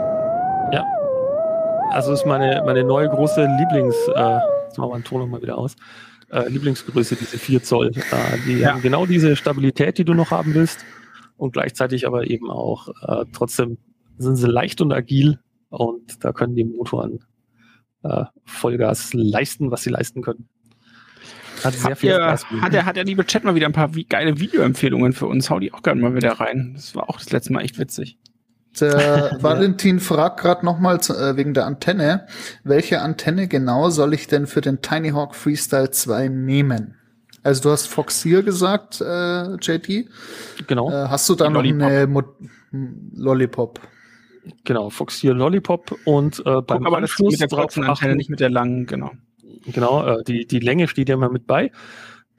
Also ist meine, meine neue große Lieblings, äh, jetzt machen wir den Ton nochmal wieder aus, äh, Lieblingsgröße, diese 4 Zoll. Äh, die Ja. haben genau diese Stabilität, die du noch haben willst und gleichzeitig aber eben auch äh, trotzdem sind sie leicht und agil und da können die Motoren äh, Vollgas leisten, was sie leisten können. Hat sehr Habt viel Spaß hat, der, hat der liebe Chat mal wieder ein paar wie geile Videoempfehlungen für uns? Hau die auch gerne mal wieder rein. Das war auch das letzte Mal echt witzig. Der Valentin fragt gerade nochmal äh, wegen der Antenne. Welche Antenne genau soll ich denn für den Tiny Hawk Freestyle 2 nehmen? Also du hast Foxier gesagt, äh, JT. Genau, Äh, hast du da noch Lollipop. eine Mo Lollipop? genau. Foxier Lollipop und äh, beim Guck aber das Anschluss mit der drauf kurzen Antenne, nicht mit der langen, genau. Genau, äh, die, die Länge steht ja immer mit bei.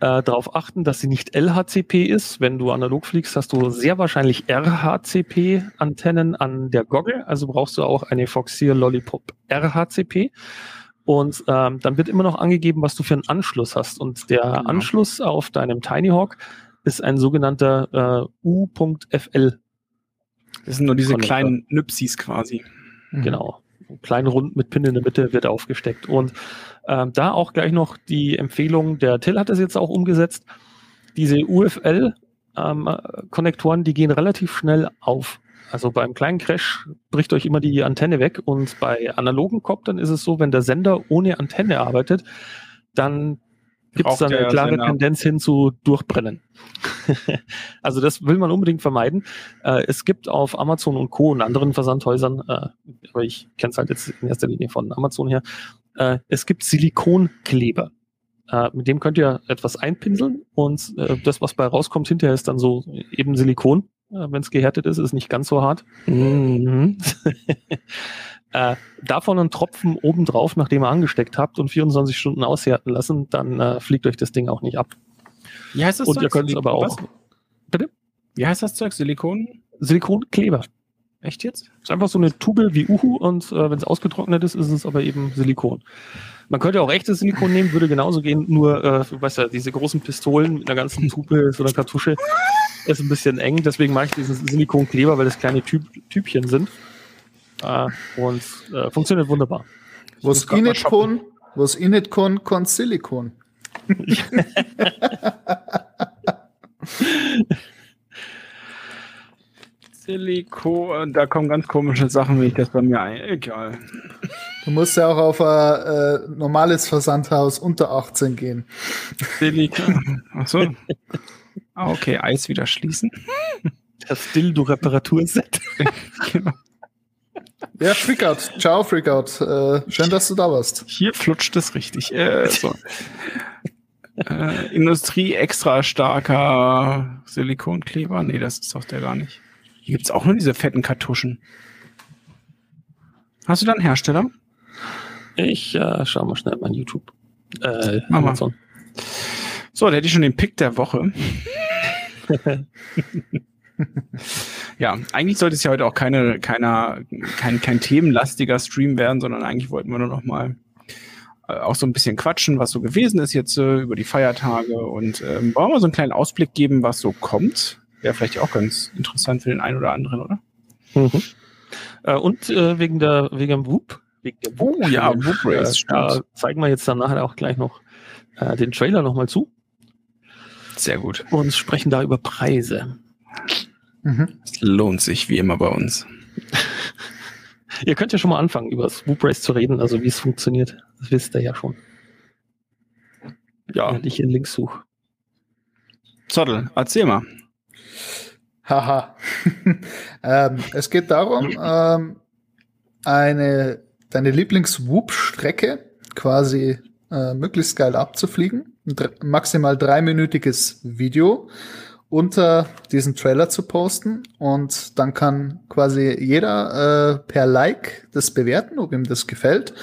Äh, darauf achten, dass sie nicht LHCP ist. Wenn du analog fliegst, hast du sehr wahrscheinlich RHCP-Antennen an der Goggle. Also brauchst du auch eine Foxeer Lollipop RHCP. Und ähm, dann wird immer noch angegeben, was du für einen Anschluss hast. Und der Genau. Anschluss auf deinem Tiny Hawk ist ein sogenannter äh, U.FL. Das sind nur diese Connector. kleinen Nüpsis quasi. Genau. Ein kleiner Rund mit Pin in der Mitte wird aufgesteckt. Und ähm, da auch gleich noch die Empfehlung, der Till hat das jetzt auch umgesetzt. Diese UFL-Konnektoren, die gehen relativ schnell auf. Also beim kleinen Crash bricht euch immer die Antenne weg und bei analogen Koptern ist es so, wenn der Sender ohne Antenne arbeitet, dann gibt es dann eine klare Sender- Tendenz hin zu Durchbrennen. also das will man unbedingt vermeiden. Äh, es gibt auf Amazon und Co. und anderen Versandhäusern, äh, aber ich kenne es halt jetzt in erster Linie von Amazon her, äh, es gibt Silikonkleber. Äh, mit dem könnt ihr etwas einpinseln und äh, das, was bei rauskommt hinterher, ist dann so eben Silikon. Äh, Wenn es gehärtet ist, ist nicht ganz so hart. Mhm. äh, davon einen Tropfen oben drauf, nachdem ihr angesteckt habt und 24 Stunden aushärten lassen, dann äh, fliegt euch das Ding auch nicht ab. Wie heißt das Und ihr Zeug? könnt es aber auch. was? Wie heißt das Zeug? Silikon? Silikonkleber. Echt jetzt? Ist einfach so eine Tube wie Uhu und äh, wenn es ausgetrocknet ist, ist es aber eben Silikon. Man könnte auch echtes Silikon nehmen, würde genauso gehen, nur, äh, du weißt ja, diese großen Pistolen mit einer ganzen Tube, so einer Kartusche, ist ein bisschen eng, deswegen mache ich diesen Silikonkleber, weil das kleine Typ, Typchen sind. Äh, und äh, funktioniert wunderbar. Was kann, was ich nicht kann, kann Silikon. Silikon, da kommen ganz komische Sachen, wie ich das bei mir ein. Egal. Du musst ja auch auf ein äh, normales Versandhaus unter 18 gehen. Silikon. Achso. Ah, okay, Eis wieder schließen. Das Dildo-Reparaturset. Genau. Ja, Freakout. Ciao, Freakout. Äh, schön, dass du da warst. Hier flutscht es richtig. Äh, so. äh, Industrie extra starker Silikonkleber. Nee, das ist doch der gar nicht. Hier gibt's auch nur diese fetten Kartuschen. Hast du da einen Hersteller? Ich äh, schau mal schnell mein YouTube. Äh, Mach mal. Amazon. So, da hätte ich schon den Pick der Woche. ja, eigentlich sollte es ja heute auch keine, keiner, kein, kein themenlastiger Stream werden, sondern eigentlich wollten wir nur noch mal äh, auch so ein bisschen quatschen, was so gewesen ist jetzt äh, über die Feiertage und ähm, wollen wir so einen kleinen Ausblick geben, was so kommt. Wäre vielleicht auch ganz interessant für den einen oder anderen, oder? Mhm. Äh, und äh, wegen der wegen dem Whoop. Wegen der Oh ja, Whoop Race, äh, da zeigen wir jetzt dann nachher auch gleich noch äh, den Trailer nochmal zu Sehr gut. und sprechen da über Preise. Mhm. Es lohnt sich wie immer bei uns. Ihr könnt ja schon mal anfangen, über das Whoop Race zu reden, also wie es funktioniert. Das wisst ihr ja schon. Ja, Wenn ich hier Links suche. Zottel, erzähl mal. Haha. ähm, es geht darum, ähm, eine, deine Lieblings-Whoop-Strecke quasi äh, möglichst geil abzufliegen. Ein dr maximal dreiminütiges Video unter diesen Trailer zu posten und dann kann quasi jeder äh, per Like das bewerten, ob ihm das gefällt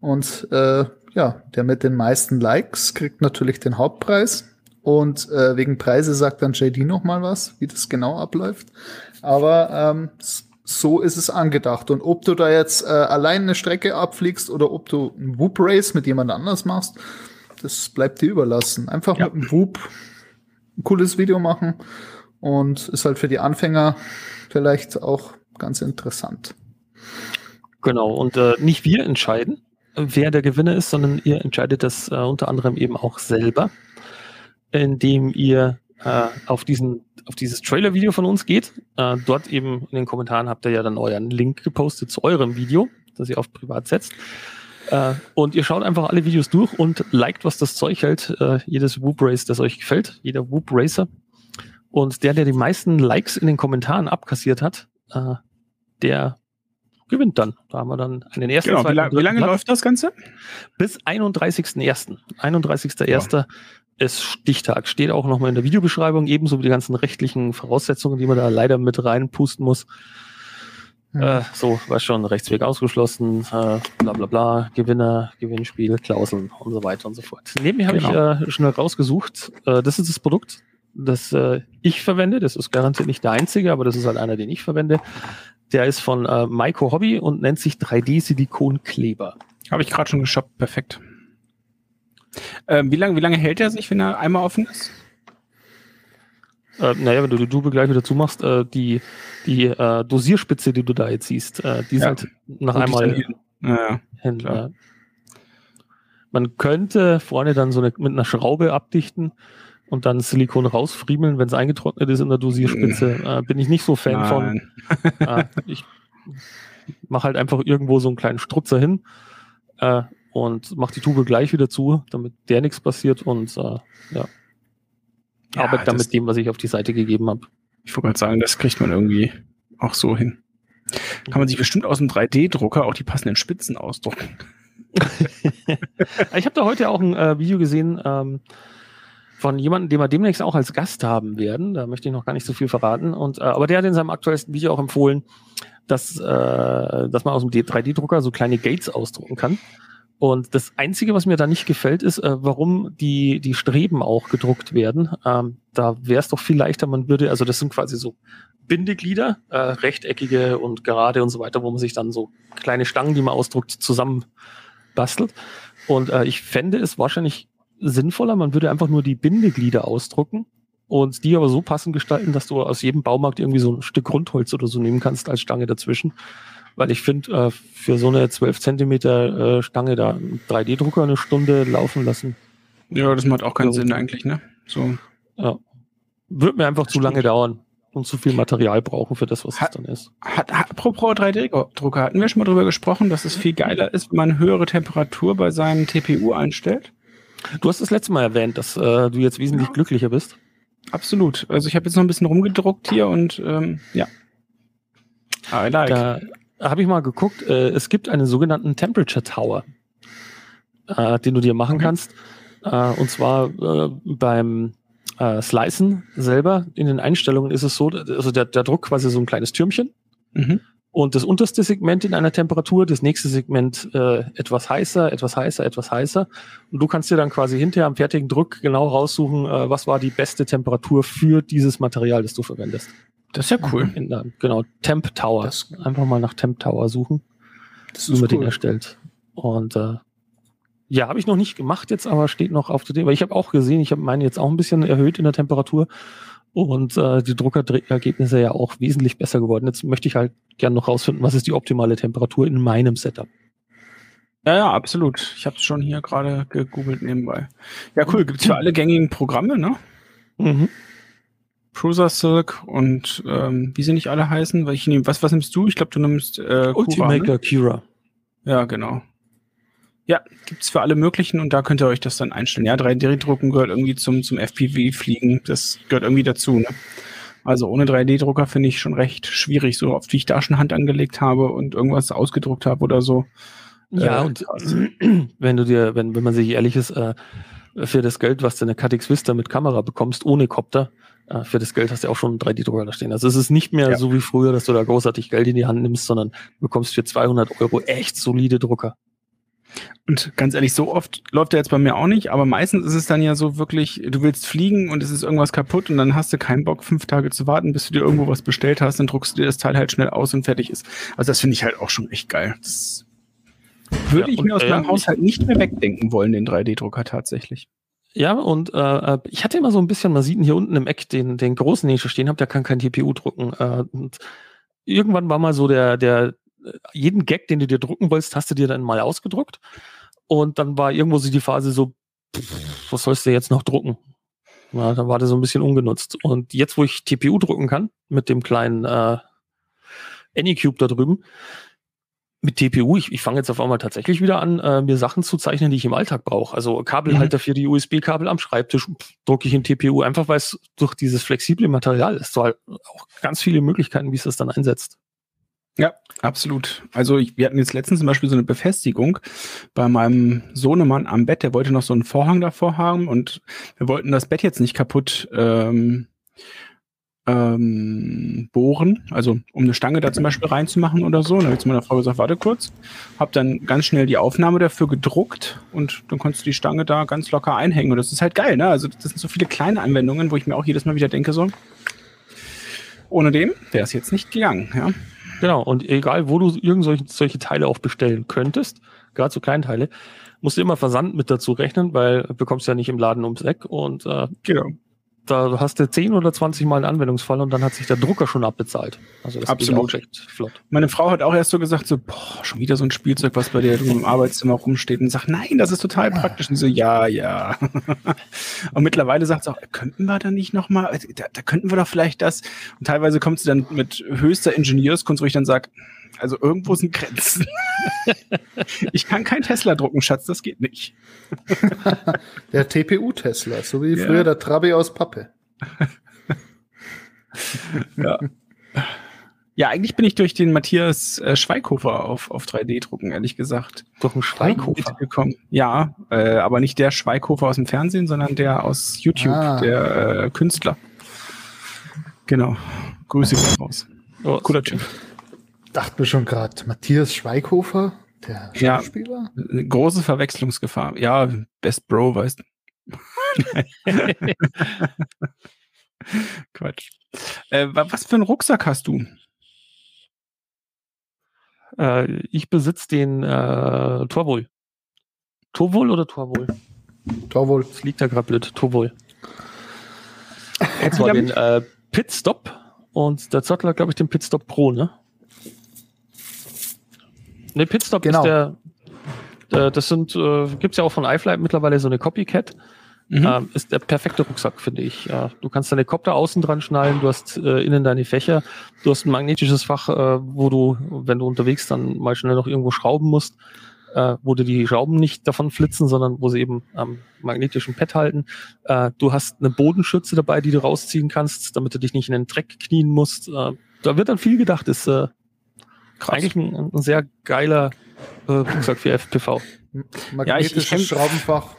und äh, ja, der mit den meisten Likes kriegt natürlich den Hauptpreis und äh, wegen Preise sagt dann JD noch mal was, wie das genau abläuft. Aber ähm, so ist es angedacht. Und ob du da jetzt äh, allein eine Strecke abfliegst oder ob du ein Whoop Race mit jemand anders machst, das bleibt dir überlassen. Einfach Ja. mit einem Whoop ein cooles Video machen und ist halt für die Anfänger vielleicht auch ganz interessant. Genau, und äh, nicht wir entscheiden, wer der Gewinner ist, sondern ihr entscheidet das äh, unter anderem eben auch selber, indem ihr äh, auf, diesen, auf dieses Trailer-Video von uns geht. Äh, dort eben in den Kommentaren habt ihr ja dann euren Link gepostet zu eurem Video, das ihr auf privat setzt. Äh, und ihr schaut einfach alle Videos durch und liked, was das Zeug hält. Äh, jedes Whoop Race, das euch gefällt, jeder Whoop Racer. Und der, der die meisten Likes in den Kommentaren abkassiert hat, äh, der gewinnt dann. Da haben wir dann einen ersten, Genau, wie, la wie lange Platz. läuft das Ganze? Bis 31.01. 31.01. ist Stichtag. Steht auch nochmal in der Videobeschreibung, ebenso wie die ganzen rechtlichen Voraussetzungen, die man da leider mit reinpusten muss. Äh, so, war schon, Rechtsweg ausgeschlossen, äh, bla bla bla, Gewinner, Gewinnspiel, Klauseln und so weiter und so fort. Neben mir habe Genau. ich äh, schnell rausgesucht, äh, das ist das Produkt, das äh, ich verwende, das ist garantiert nicht der einzige, aber das ist halt einer, den ich verwende. Der ist von äh, Maiko Hobby und nennt sich 3D-Silikonkleber. Habe ich gerade schon geshoppt, perfekt. Ähm, wie, lange, wie lange hält er sich, wenn er einmal offen ist? Äh, naja, wenn du die Tube gleich wieder zumachst, äh, die, die äh, Dosierspitze, die du da jetzt siehst, äh, die Ja. halt nach einmal klar. Äh, man könnte vorne dann so eine, mit einer Schraube abdichten und dann Silikon rausfriemeln, wenn es eingetrocknet ist in der Dosierspitze. Äh, bin ich nicht so Fan von. Nein. Äh, ich mache halt einfach irgendwo so einen kleinen Strutzer hin äh, und mache die Tube gleich wieder zu, damit der nichts passiert und äh, ja, Ja, arbeite dann mit dem, was ich auf die Seite gegeben habe. Ich wollte gerade sagen, das kriegt man irgendwie auch so hin. Kann man sich bestimmt aus dem 3D-Drucker auch die passenden Spitzen ausdrucken. Ich habe da heute auch ein äh, Video gesehen ähm, von jemandem, den wir demnächst auch als Gast haben werden. Da möchte ich noch gar nicht so viel verraten. Und, äh, aber der hat in seinem aktuellsten Video auch empfohlen, dass, äh, dass man aus dem 3D-Drucker so kleine Gates ausdrucken kann. Und das Einzige, was mir da nicht gefällt, ist, äh, warum die, die Streben auch gedruckt werden. Ähm, da wäre es doch viel leichter, man würde, also das sind quasi so Bindeglieder, äh, rechteckige und gerade und so weiter, wo man sich dann so kleine Stangen, die man ausdruckt, zusammen bastelt. Und äh, ich fände es wahrscheinlich sinnvoller, man würde einfach nur die Bindeglieder ausdrucken und die aber so passend gestalten, dass du aus jedem Baumarkt irgendwie so ein Stück Rundholz oder so nehmen kannst als Stange dazwischen. Weil ich finde, äh, für so eine 12 Zentimeter äh, Stange da einen 3D-Drucker eine Stunde laufen lassen, Ja, das macht auch keinen So. Sinn eigentlich, ne? So. wird mir einfach zu Stimmt. lange dauern und zu viel Material brauchen für das, was Hat- es dann ist. Hat, hat, apropos 3D-Drucker, hatten wir schon mal drüber gesprochen, dass es viel geiler ist, wenn man höhere Temperatur bei seinem TPU einstellt? Du hast das letzte Mal erwähnt, dass äh, du jetzt wesentlich Ja. glücklicher bist. Absolut. Also ich habe jetzt noch ein bisschen rumgedruckt hier und ähm, ja. I like. Da habe ich mal geguckt, äh, es gibt einen sogenannten Temperature Tower, äh, den du dir machen Okay. kannst. Äh, und zwar äh, beim äh, Slicen selber in den Einstellungen ist es so, also der, der Druck quasi so ein kleines Türmchen Mhm. und das unterste Segment in einer Temperatur, das nächste Segment äh, etwas heißer, etwas heißer, etwas heißer. Und du kannst dir dann quasi hinterher am fertigen Druck genau raussuchen, äh, was war die beste Temperatur für dieses Material, das du verwendest. Das ist ja cool. Der, genau, Temp Tower. Das- Einfach mal nach Temp Tower suchen, Das ist den cool. erstellt. Und äh, ja, habe ich noch nicht gemacht jetzt, aber steht noch auf der weil ich habe auch gesehen, ich habe meine jetzt auch ein bisschen erhöht in der Temperatur und äh, die Druckerergebnisse ja auch wesentlich besser geworden. Jetzt möchte ich halt gerne noch rausfinden, was ist die optimale Temperatur in meinem Setup. Ja, ja, absolut. Ich habe es schon hier gerade gegoogelt nebenbei. Ja, cool. Gibt's für alle gängigen Programme, ne? Mhm. Prusa Silk und ähm, wie sie nicht alle heißen. Weil ich nehm, was, was nimmst du? Ich glaube, du nimmst äh, Cura, ne? Ultimaker Kira. Ja, genau. Ja, gibt's für alle möglichen und da könnt ihr euch das dann einstellen. Ja, 3D-Drucken gehört irgendwie zum, zum FPV-Fliegen. Das gehört irgendwie dazu. Ne? Also ohne 3D-Drucker finde ich schon recht schwierig, so oft wie ich da schon Hand angelegt habe und irgendwas ausgedruckt habe oder so. Ja, Äh, und wenn du dir, wenn, wenn man sich ehrlich ist, äh, für das Geld, was du in der KTX Vista mit Kamera bekommst, ohne Kopter, äh, für das Geld hast du auch schon einen 3D-Drucker da stehen. Also es ist nicht mehr Ja. so wie früher, dass du da großartig Geld in die Hand nimmst, sondern du bekommst für 200 Euro echt solide Drucker. Und ganz ehrlich, so oft läuft er jetzt bei mir auch nicht, aber meistens ist es dann ja so wirklich, du willst fliegen und es ist irgendwas kaputt und dann hast du keinen Bock, fünf Tage zu warten, bis du dir irgendwo was bestellt hast, dann druckst du dir das Teil halt schnell aus und fertig ist. Also das finde ich halt auch schon echt geil. Das würde Ja, ich mir aus äh, meinem Haushalt nicht mehr wegdenken wollen, den 3D-Drucker tatsächlich. Ja, und äh, ich hatte immer so ein bisschen, man sieht ihn hier unten im Eck den, den großen, den ich stehen habe, der kann kein TPU drucken. Äh, und irgendwann war mal so der, der, äh, jeden Gag, den du dir drucken wolltest, hast du dir dann mal ausgedruckt. Und dann war irgendwo so die Phase so, pff, was sollst du jetzt noch drucken? Na, dann war der so ein bisschen ungenutzt. Und jetzt, wo ich TPU drucken kann, mit dem kleinen äh, Anycube da drüben, mit TPU, ich, ich fange jetzt auf einmal tatsächlich wieder an, äh, mir Sachen zu zeichnen, die ich im Alltag brauche. Also Kabelhalter für die USB-Kabel am Schreibtisch drucke ich in TPU, einfach weil es durch dieses flexible Material ist. So halt auch ganz viele Möglichkeiten, wie es das dann einsetzt. Ja, absolut. Also ich, wir hatten jetzt letztens zum Beispiel so eine Befestigung bei meinem Sohnemann am Bett, der wollte noch so einen Vorhang davor haben und wir wollten das Bett jetzt nicht kaputt ähm, ähm, bohren, also um eine Stange da zum Beispiel reinzumachen oder so. Dann habe ich zu meiner Frau gesagt, warte kurz, habe dann ganz schnell die Aufnahme dafür gedruckt und dann konntest du die Stange da ganz locker einhängen. Und das ist halt geil, ne? Also das sind so viele kleine Anwendungen, wo ich mir auch jedes Mal wieder denke, so, ohne dem wäre es jetzt nicht gegangen, ja. Genau, und egal, wo du irgend solche, solche Teile auch bestellen könntest, gerade so Kleinteile, musst du immer Versand mit dazu rechnen, weil du bekommst ja nicht im Laden ums Eck und äh, Genau. Da hast du 10 oder 20 Mal einen Anwendungsfall und dann hat sich der Drucker schon abbezahlt. Also das Absolut. geht auch recht flott. Meine Frau hat auch erst so gesagt, so, boah, schon wieder so ein Spielzeug, was bei dir im Arbeitszimmer rumsteht und sagt, nein, das ist total praktisch. Und so, ja, ja. und mittlerweile sagt sie auch, könnten wir da nicht nochmal, da, da könnten wir doch vielleicht das. Und teilweise kommt sie dann mit höchster Ingenieurskunst, wo ich dann sage, also irgendwo sind Grenzen. ich kann kein Tesla drucken, Schatz, das geht nicht. Der TPU-Tesla, so wie Ja. früher der Trabi aus Pappe. Ja. Ja, eigentlich bin ich durch den Matthias äh, Schweighofer auf, auf 3D-Drucken, ehrlich gesagt. Doch ein Schweighofer. gekommen. Ja, äh, aber nicht der Schweighofer aus dem Fernsehen, sondern der aus YouTube, Ah. der äh, Künstler. Genau. Grüße gehen raus. Oh, Cooler Typ. Dachte mir schon gerade, Matthias Schweighofer, der Ja. Schauspieler? Eine Große Verwechslungsgefahr. Ja, Best Bro, weißt du. Quatsch. Äh, wa- was für einen Rucksack hast du? Äh, ich besitze den äh, Torwohl. Torwohl oder Torwohl? Torwohl. Das liegt da gerade blöd. Torwohl. Und Jetzt zwar wieder den äh, Pitstop und der Zottler hat, glaube ich, den Pitstop Pro, ne? Ne, Pitstop Genau. ist der, der das sind, äh, gibt's ja auch von iFlight mittlerweile so eine Copycat. Mhm. Ähm, ist der perfekte Rucksack, finde ich. Ja, du kannst deine Kopter außen dran schnallen, du hast äh, innen deine Fächer, du hast ein magnetisches Fach, äh, wo du, wenn du unterwegs dann mal schnell noch irgendwo schrauben musst, äh, wo dir die Schrauben nicht davon flitzen, sondern wo sie eben am magnetischen Pad halten. Äh, du hast eine Bodenschütze dabei, die du rausziehen kannst, damit du dich nicht in den Dreck knien musst. Äh, da wird dann viel gedacht. Ist äh, eigentlich ein, ein sehr geiler äh, Rucksack für FPV. Magnetisches kenn- Schraubenfach.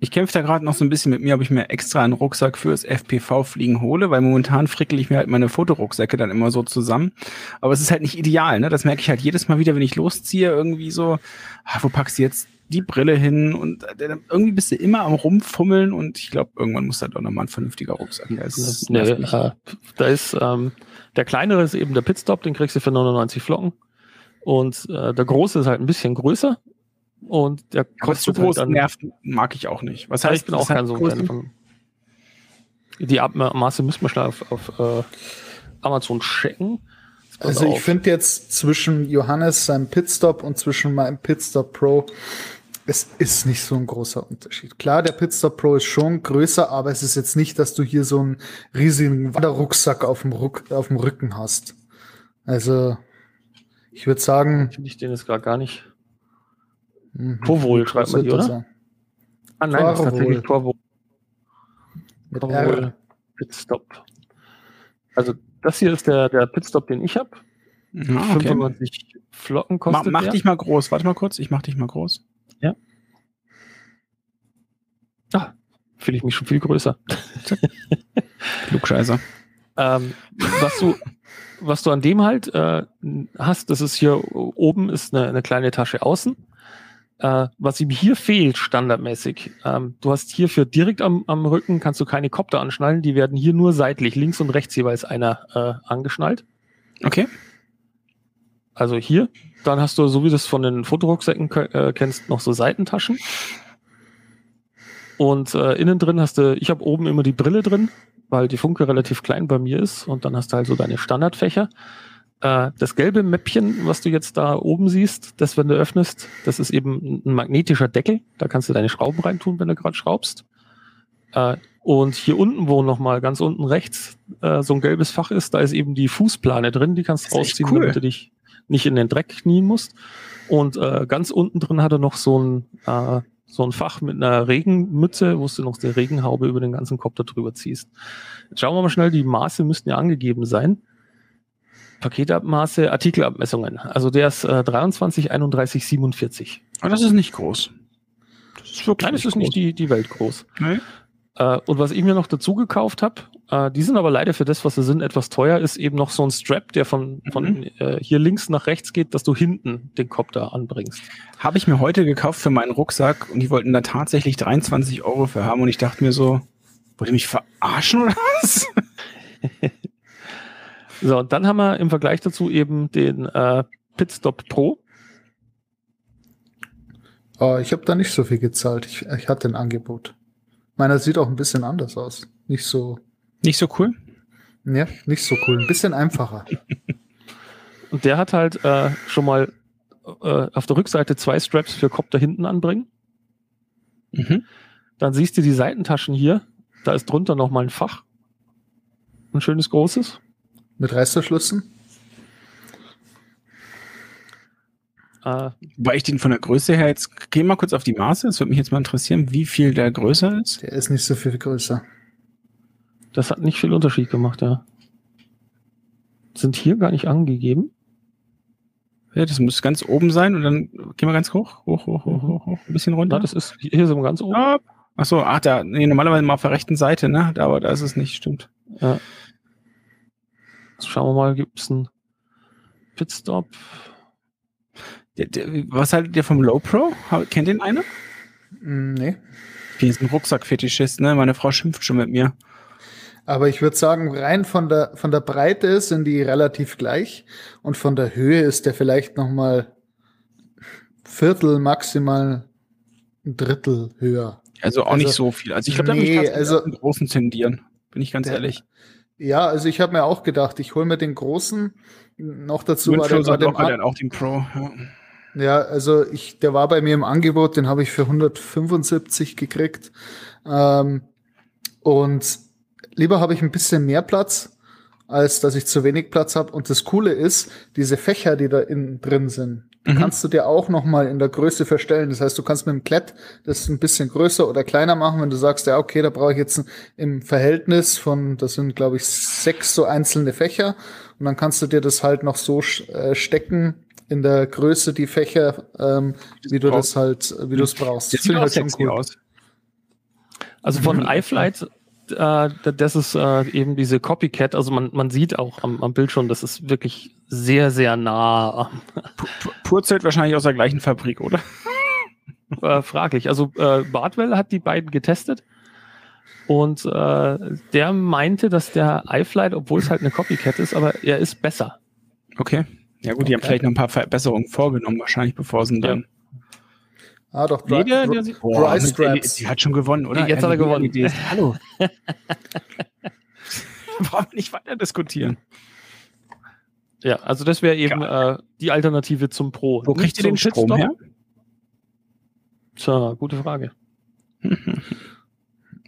Ich kämpfe da gerade noch so ein bisschen mit mir, ob ich mir extra einen Rucksack fürs FPV-Fliegen hole, weil momentan frickel ich mir halt meine Fotorucksäcke dann immer so zusammen. Aber es ist halt nicht ideal, ne? Das merke ich halt jedes Mal wieder, wenn ich losziehe, irgendwie so, ah, wo packst du jetzt die Brille hin? Und äh, irgendwie bist du immer am Rumfummeln und ich glaube, irgendwann muss da doch nochmal ein vernünftiger Rucksack her. Es Nee, äh, da ist ähm, der kleinere ist eben der Pitstop, den kriegst du für 99 Flocken. Und äh, der große ist halt ein bisschen größer. Und der Aber zu kostet groß halt dann, nervt, mag ich auch nicht. Was heißt, ich bin auch kein so ein? Fan von. Die Abmaße müssen wir schnell auf, auf äh, Amazon checken. Also ich finde jetzt zwischen Johannes seinem Pitstop und zwischen meinem Pitstop Pro, es ist nicht so ein großer Unterschied. Klar, der Pitstop Pro ist schon größer, aber es ist jetzt nicht, dass du hier so einen riesigen Wanderrucksack auf dem, Ruck, auf dem Rücken hast. Also ich würde sagen, finde ich den jetzt gerade gar nicht. mhm, Torwohl schreibt man die, das oder? sein? Ah nein, das ist tatsächlich Torwohl. Mit Torwohl R. Pitstop. Also das hier ist der, der Pitstop, den ich habe. Ja, okay. 95 Flocken kostet mach der. dich mal groß. Warte mal kurz, ich mach dich mal groß. Ah, fühle ich mich schon viel größer. Klugscheißer. Ähm, was du, was du an dem halt äh, hast, das ist hier oben ist eine, eine kleine Tasche außen. Äh, was ihm hier fehlt, standardmäßig. Ähm, du hast hierfür direkt am, am Rücken kannst du keine Kopter anschnallen, die werden hier nur seitlich, links und rechts jeweils einer äh, angeschnallt. Okay. Also hier, dann hast du, so wie du es von den Fotorucksäcken ke- äh, kennst, noch so Seitentaschen. Und äh, innen drin hast du, ich habe oben immer die Brille drin, weil die Funke relativ klein bei mir ist. Und dann hast du halt so deine Standardfächer. Äh, das gelbe Mäppchen, was du jetzt da oben siehst, das, wenn du öffnest, das ist eben ein magnetischer Deckel. Da kannst du deine Schrauben reintun, wenn du gerade schraubst. Äh, und hier unten, wo nochmal ganz unten rechts äh, so ein gelbes Fach ist, da ist eben die Fußplane drin, die kannst du rausziehen, cool. damit du dich nicht in den Dreck knien musst. Und äh, ganz unten drin hat er noch so ein, äh, so ein Fach mit einer Regenmütze, wo du noch die Regenhaube über den ganzen Kopf da drüber ziehst. Jetzt schauen wir mal schnell, die Maße müssten ja angegeben sein. Paketabmaße, Artikelabmessungen. Also der ist äh, 23, 31, 47. Aber das ist nicht groß. Das ist wirklich Nein, es ist groß. nicht die, die Welt groß. Nee. Äh, und was ich mir noch dazu gekauft habe, äh, die sind aber leider für das, was sie sind, etwas teuer, ist eben noch so ein Strap, der von, von Mhm. äh, hier links nach rechts geht, dass du hinten den Kopf da anbringst. Habe ich mir heute gekauft für meinen Rucksack und die wollten da tatsächlich 23 Euro für haben und ich dachte mir so, wollt ihr mich verarschen oder was? So, und dann haben wir im Vergleich dazu eben den äh, Pitstop Pro. Oh, ich habe da nicht so viel gezahlt. Ich, ich hatte ein Angebot. Meiner sieht auch ein bisschen anders aus. Nicht so, Nicht so cool? ne, nicht so cool. Ein bisschen einfacher. Und der hat halt äh, schon mal äh, auf der Rückseite zwei Straps für Kopf da hinten anbringen. Mhm. Dann siehst du die Seitentaschen hier. Da ist drunter nochmal ein Fach. Ein schönes großes. Mit Reißverschlüssen. Äh, Weil ich den von der Größe her jetzt, geh mal kurz auf die Maße, es würde mich jetzt mal interessieren, wie viel der größer ist. Der ist nicht so viel größer. das hat nicht viel Unterschied gemacht, ja. Sind hier gar nicht angegeben. Ja, das muss ganz oben sein und dann gehen wir ganz hoch, hoch, hoch, hoch, hoch, hoch ein bisschen runter. Na, das ist hier sind wir ganz oben. Ja. Ach so, ach da, nee, normalerweise mal auf der rechten Seite, ne? Da, aber da ist es nicht, stimmt. Jetzt schauen wir mal, gibt es einen Pitstop? Was haltet ihr vom Low Pro? Kennt den einer? Mm, nee. Ich bin jetzt ein Rucksackfetischist, ne? Meine Frau schimpft schon mit mir. Aber ich würde sagen, rein von der, von der Breite sind die relativ gleich. Und von der Höhe ist der vielleicht noch mal Viertel, maximal ein Drittel höher. Also auch Also- nicht so viel. Also ich glaube, da Nee, ich also- einen großen tendieren. Bin ich ganz Der- ehrlich. Ja, also ich habe mir auch gedacht, ich hole mir den großen. Noch dazu war der hat dem dann auch den Pro. Ja. Ja, also ich, der war bei mir im Angebot, den habe ich für 175 gekriegt. Ähm, und lieber habe ich ein bisschen mehr Platz, als dass ich zu wenig Platz habe. Und das Coole ist, diese Fächer, die da innen drin sind, Mhm. kannst du dir auch noch mal in der Größe verstellen. Das heißt, du kannst mit dem Klett das ein bisschen größer oder kleiner machen, wenn du sagst, ja, okay, da brauche ich jetzt im Verhältnis von, das sind, glaube ich, sechs so einzelne Fächer. Und dann kannst du dir das halt noch so äh, stecken in der Größe, die Fächer, ähm, wie du das halt, wie du es brauchst. Das sieht auch ich halt sexy aus. Also von Mhm. iFlight, äh, das ist äh, eben diese Copycat. Also man, man sieht auch am, am Bild schon, das ist wirklich sehr, sehr nah. Pu- Purzelt wahrscheinlich aus der gleichen Fabrik, oder? Äh, fraglich. Also äh, Bartwell hat die beiden getestet und äh, der meinte, dass der iFlight, obwohl es halt eine Copycat ist, aber er ist besser. Okay. Ja gut, die haben vielleicht noch ein paar Verbesserungen vorgenommen, wahrscheinlich, bevor sie ihn dann. Ah, doch, Nee, Dry, der, Dry, der sieht, Dry Boah, die, Straps. die hat schon gewonnen, oder? Jetzt hat er gewonnen. Hallo. Brauchen wir nicht weiter diskutieren. Ja, also das wäre eben äh, die Alternative zum Pro. Wo kriegt ihr den Strom Pitstop. her? Tja, gute Frage.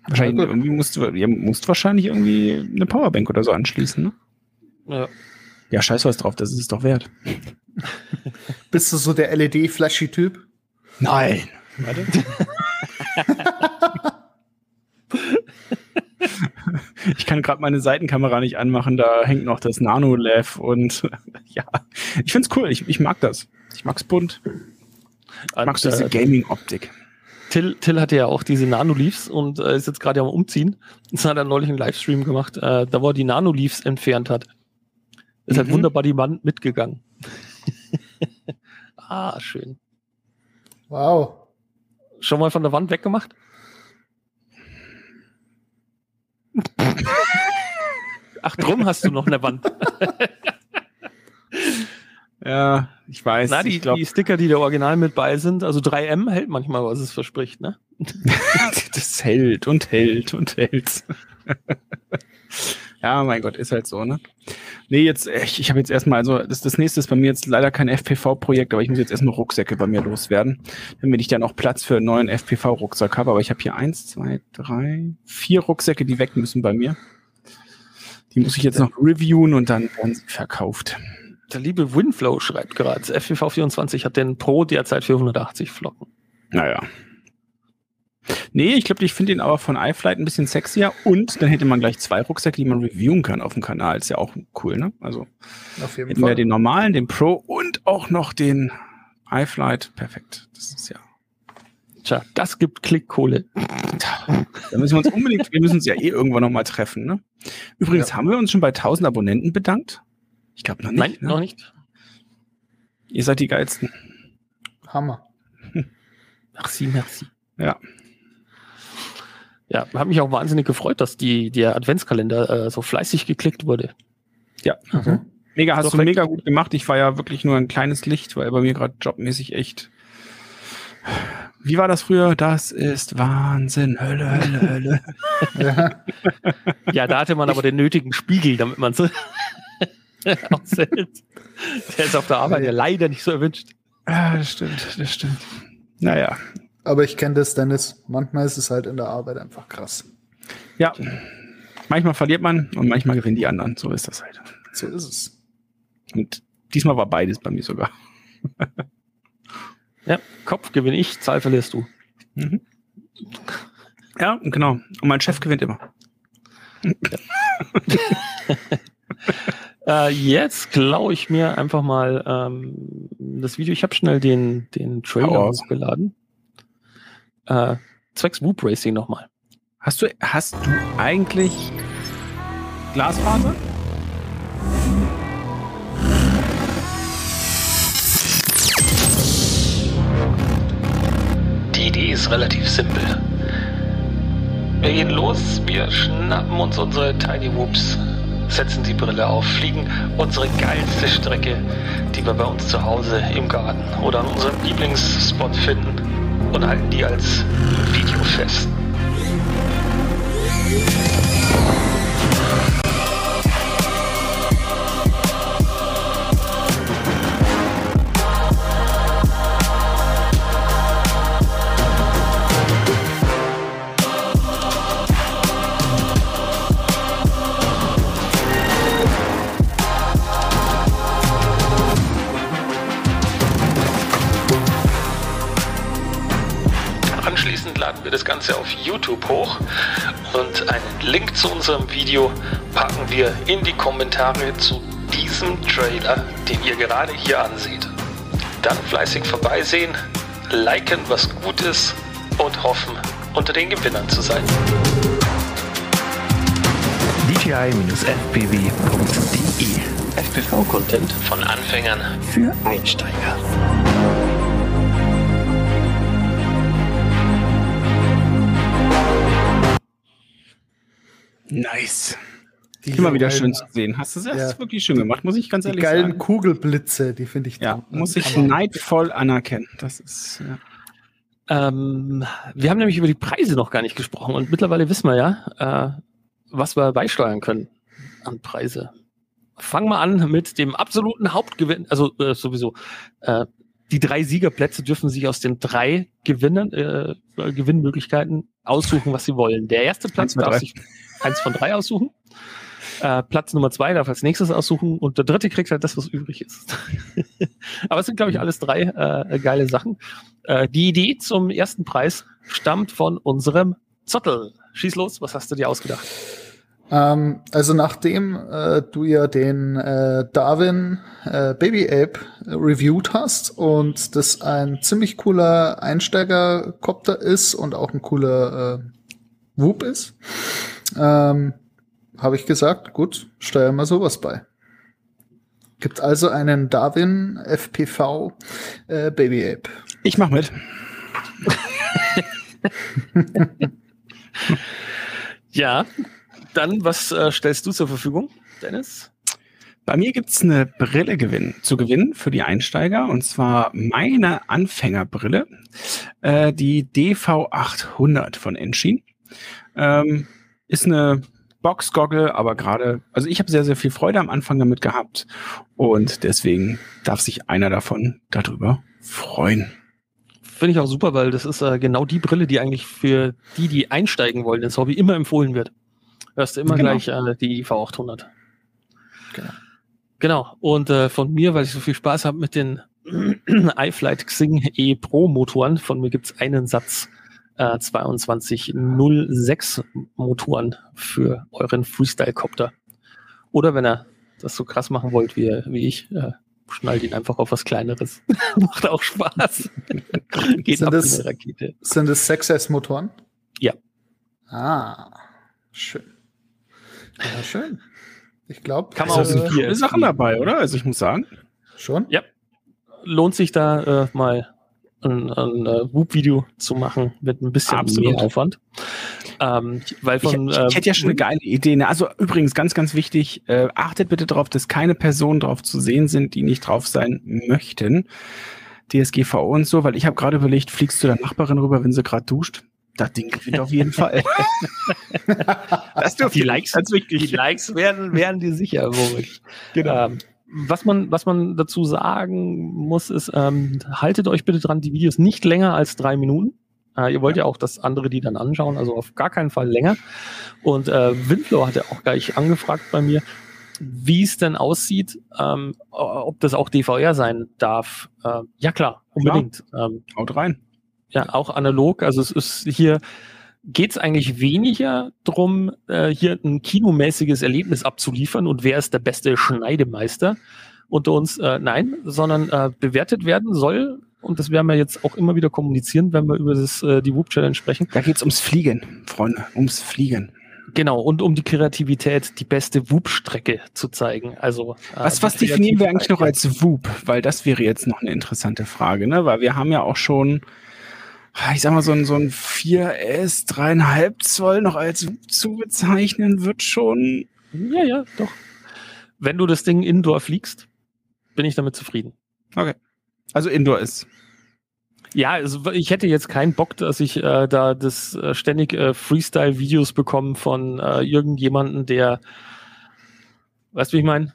Wahrscheinlich irgendwie musst du, ihr musst wahrscheinlich irgendwie eine Powerbank oder so anschließen, ne? Ja. Ja, scheiß was drauf, das ist es doch wert. Bist du so der LED-Flashy-Typ? Nein. Warte. ich kann gerade meine Seitenkamera nicht anmachen, da hängt noch das Nano-Lav und ja, ich find's cool, ich, ich mag das. Ich mag's bunt. Ich mag diese äh, Gaming-Optik. Till, Till hatte ja auch diese Nano-Leafs und äh, ist jetzt gerade am Umziehen. Das hat er neulich einen Livestream gemacht, äh, da wo er die Nano-Leafs entfernt hat. Ist halt Mhm. wunderbar die Wand mitgegangen. ah, schön. Wow. Schon mal von der Wand weggemacht? Ach, drum hast du noch eine Wand. Ja, ich weiß. Na, die, ich glaub, die Sticker, die da original mit bei sind, also 3M hält manchmal, was es verspricht, ne? das hält und hält und hält. Ja, mein Gott, ist halt so, ne? Nee, jetzt, ich, ich habe jetzt erstmal, also das, das nächste ist bei mir jetzt leider kein FPV-Projekt, aber ich muss jetzt erstmal Rucksäcke bei mir loswerden, damit ich dann auch Platz für einen neuen FPV-Rucksack habe. Aber ich habe hier eins, zwei, drei, vier Rucksäcke, die weg müssen bei mir. Die muss ich jetzt noch reviewen und dann werden sie verkauft. Der liebe Winflow schreibt gerade, FPV24 hat den Pro derzeit für 180 Flocken. Naja. Nee, ich glaube, ich finde den aber von iFlight ein bisschen sexier und dann hätte man gleich zwei Rucksäcke, die man reviewen kann auf dem Kanal. Ist ja auch cool, ne? Also Auf jeden hätten wir Fall. den normalen, den Pro und auch noch den iFlight. Perfekt. Das ist ja Tja, das gibt Klickkohle. Da müssen wir uns unbedingt, wir müssen uns ja eh irgendwann nochmal treffen. Ne? Übrigens, haben wir uns schon bei 1000 Abonnenten bedankt? Ich glaube noch nicht. Nein, ne? noch nicht. Ihr seid die geilsten. Hammer. Merci, merci. Ja. Ja, hat mich auch wahnsinnig gefreut, dass die, der Adventskalender äh, so fleißig geklickt wurde. Ja. Mhm. Mega, hast Doch, du mega gut gemacht. Ich war ja wirklich nur ein kleines Licht, weil bei mir gerade jobmäßig echt. Wie war das früher? Das ist Wahnsinn. Hölle, Hölle, Hölle. Ja. Ja, da hatte man aber den nötigen Spiegel, damit man so aushält. Der ist auf der Arbeit ja leider nicht so erwünscht. Ah, das stimmt, das stimmt. Naja. Aber ich kenne das, Dennis. Manchmal ist es halt in der Arbeit einfach krass. Ja. Manchmal verliert man und manchmal gewinnen die anderen. So ist das halt. So ist es. Und diesmal war beides bei mir sogar. Ja, Kopf gewinne ich, Zahl verlierst du. Mhm. Ja, genau. Und mein Chef gewinnt immer. Äh, jetzt klaue ich mir einfach mal ähm, das Video. Ich habe schnell den, den Trailer hochgeladen. Äh, zwecks Whoop Racing nochmal. Hast du, hast du eigentlich Glasfaser? Die Idee ist relativ simpel. Wir gehen los, wir schnappen uns unsere Tiny Whoops, setzen die Brille auf, fliegen unsere geilste Strecke, die wir bei uns zu Hause im Garten oder an unserem Lieblingsspot finden und halten die als Video fest. Anschließend laden wir das Ganze auf YouTube hoch und einen Link zu unserem Video packen wir in die Kommentare zu diesem Trailer, den ihr gerade hier anseht. Dann fleißig vorbeisehen, liken, was gut ist und hoffen, unter den Gewinnern zu sein. dji-fpv.de FPV-Content von Anfängern für Einsteiger. Nice. Die Immer wieder schön zu sehen. Hast du das Ja. wirklich schön gemacht, muss ich ganz Die ehrlich geilen sagen. Kugelblitze, die finde ich Ja, top. muss ich Aber- neidvoll anerkennen. Das ist, ja. Ähm, wir haben nämlich über die Preise noch gar nicht gesprochen und mittlerweile wissen wir ja, äh, was wir beisteuern können an Preise. Fangen wir an mit dem absoluten Hauptgewinn, also äh, sowieso. Äh, die drei Siegerplätze dürfen sich aus den drei Gewinnen, äh, Gewinnmöglichkeiten aussuchen, was sie wollen. Der erste Platz darf sich eins von drei aussuchen. Äh, Platz Nummer zwei darf als nächstes aussuchen und der dritte kriegt halt das, was übrig ist. Aber es sind, glaube ich, alles drei äh, geile Sachen. Äh, die Idee zum ersten Preis stammt von unserem Zottel. Schieß los, was hast du dir ausgedacht? Ähm, also nachdem äh, du ja den äh, Darwin äh, Baby Ape reviewed hast und das ein ziemlich cooler Einsteigerkopter ist und auch ein cooler Whoop ist, ähm, habe ich gesagt, gut, steuern wir sowas bei. Gibt also einen Darwin FPV äh, Baby Ape. Ich mach mit. Ja, dann, was äh, stellst du zur Verfügung, Dennis? Bei mir gibt's eine Brille gewinn, zu gewinnen für die Einsteiger und zwar meine Anfängerbrille, äh, die DV800 von Enshin. Ähm, ist eine Box-Goggle, aber gerade, also ich habe sehr, sehr viel Freude am Anfang damit gehabt und deswegen darf sich einer davon darüber freuen. Finde ich auch super, weil das ist äh, genau die Brille, die eigentlich für die, die einsteigen wollen, ins Hobby immer empfohlen wird. Hörst du immer Genau. gleich äh, die V800. Genau. Genau. Und äh, von mir, weil ich so viel Spaß habe mit den iFlight Xing E Pro Motoren, von mir gibt's einen Satz äh, 2206 Motoren für euren Freestyle-Copter. Oder wenn ihr das so krass machen wollt wie, wie ich, äh, schnallt ihn einfach auf was Kleineres. Macht auch Spaß. Geht Sind ab das- wie eine Rakete. Sind es 6S-Motoren? Ja. Ah, schön. Ja, schön. Ich glaube, Kann man Also, auch viele Sachen dabei, oder? Also ich muss sagen. schon. Ja. Lohnt sich da äh, mal ein, ein äh, Whoop-Video zu machen mit ein bisschen Absolut. mehr Aufwand. Ähm, weil Ich, von, ich, äh, ich hätte ja schon eine geile Idee. Ne? Also übrigens ganz, ganz wichtig, äh, achtet bitte darauf, dass keine Personen drauf zu sehen sind, die nicht drauf sein möchten. DSGVO und so, weil ich habe gerade überlegt, fliegst du der Nachbarin rüber, wenn sie gerade duscht? Das Ding gewinnt auf jeden Fall. das dürfte Die Likes- ganz die wichtig. Likes werden, werden dir sicher, Moritz. Genau. Ähm, was man, was man dazu sagen muss, ist, ähm, haltet euch bitte dran, die Videos nicht länger als drei Minuten. Äh, ihr wollt ja. auch, dass andere die dann anschauen, also auf gar keinen Fall länger. Und äh, Windflow hatte auch gleich angefragt bei mir, wie es denn aussieht, ähm, ob das auch DVR sein darf. Äh, ja klar, unbedingt. Ähm, Haut rein. ja, auch analog. Also es ist hier geht es eigentlich weniger drum, äh, hier ein kinomäßiges Erlebnis abzuliefern und wer ist der beste Schneidemeister unter uns. Äh, nein, sondern äh, bewertet werden soll. Und das werden wir jetzt auch immer wieder kommunizieren, wenn wir über das, äh, die Whoop Challenge sprechen. Da geht's ums Fliegen, Freunde, ums Fliegen. Genau, und um die Kreativität, die beste Whoop-Strecke zu zeigen. Also äh, Was, was definieren wir eigentlich noch als WUP? Weil das wäre jetzt noch eine interessante Frage, ne? Weil wir haben ja auch schon, ich sag mal, so ein, so ein 4S, dreieinhalb Zoll noch als zu bezeichnen, wird schon. Ja, ja, doch. Wenn du das Ding indoor fliegst, bin ich damit zufrieden. Also Indoor ist. Ja, also ich hätte jetzt keinen Bock, dass ich äh, da das äh, ständig äh, Freestyle-Videos bekomme von äh, irgendjemanden, der, weißt du, wie ich meine?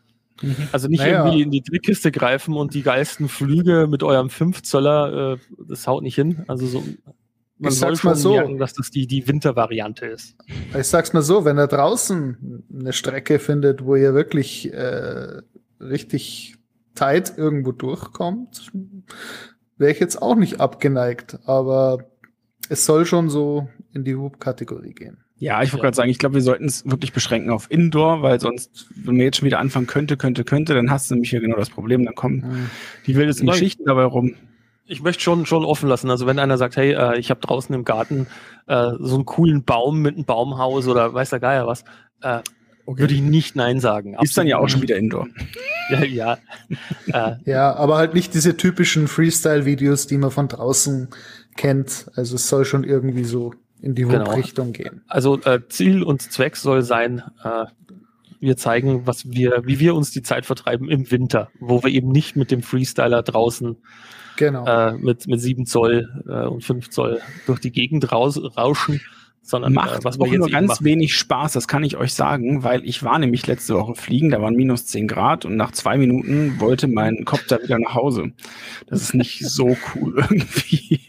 Also nicht Naja. irgendwie in die Trickkiste greifen und die geilsten Flüge mit eurem 5 Zöller, äh, das haut nicht hin. Also so, man Ich soll schon so. merken, dass das die, die Wintervariante ist. Ich sag's mal so, wenn er draußen eine Strecke findet, wo ihr wirklich äh, richtig tight irgendwo durchkommt, wäre ich jetzt auch nicht abgeneigt, aber es soll schon so in die Hub-Kategorie gehen. Ja, ich wollte Ja. gerade sagen, ich glaube, wir sollten es wirklich beschränken auf Indoor, weil sonst, wenn wir jetzt schon wieder anfangen könnte, könnte, könnte, dann hast du nämlich hier genau das Problem. Dann kommen die wildesten Nein. Geschichten dabei rum. Ich möchte schon, schon offen lassen. Also wenn einer sagt, hey, äh, ich habe draußen im Garten äh, so einen coolen Baum mit einem Baumhaus oder weiß der Geier was, äh, würde ich nicht Nein sagen. Ist dann ja auch Absolut schon wieder Indoor. Ja, ja. äh, Ja, aber halt nicht diese typischen Freestyle-Videos, die man von draußen kennt. Also es soll schon irgendwie so in die Genau. Hub-Richtung gehen. also äh, Ziel und Zweck soll sein, äh, wir zeigen, was wir, wie wir uns die Zeit vertreiben im Winter, wo wir eben nicht mit dem Freestyler draußen Genau. äh, mit, mit 7 Zoll äh, und 5 Zoll durch die Gegend raus, rauschen, sondern Macht äh, was auch nur ganz machen. wenig Spaß, das kann ich euch sagen, weil ich war nämlich letzte Woche fliegen, da waren minus 10 Grad und nach zwei Minuten wollte mein Kopter wieder nach Hause. Das ist nicht so cool irgendwie.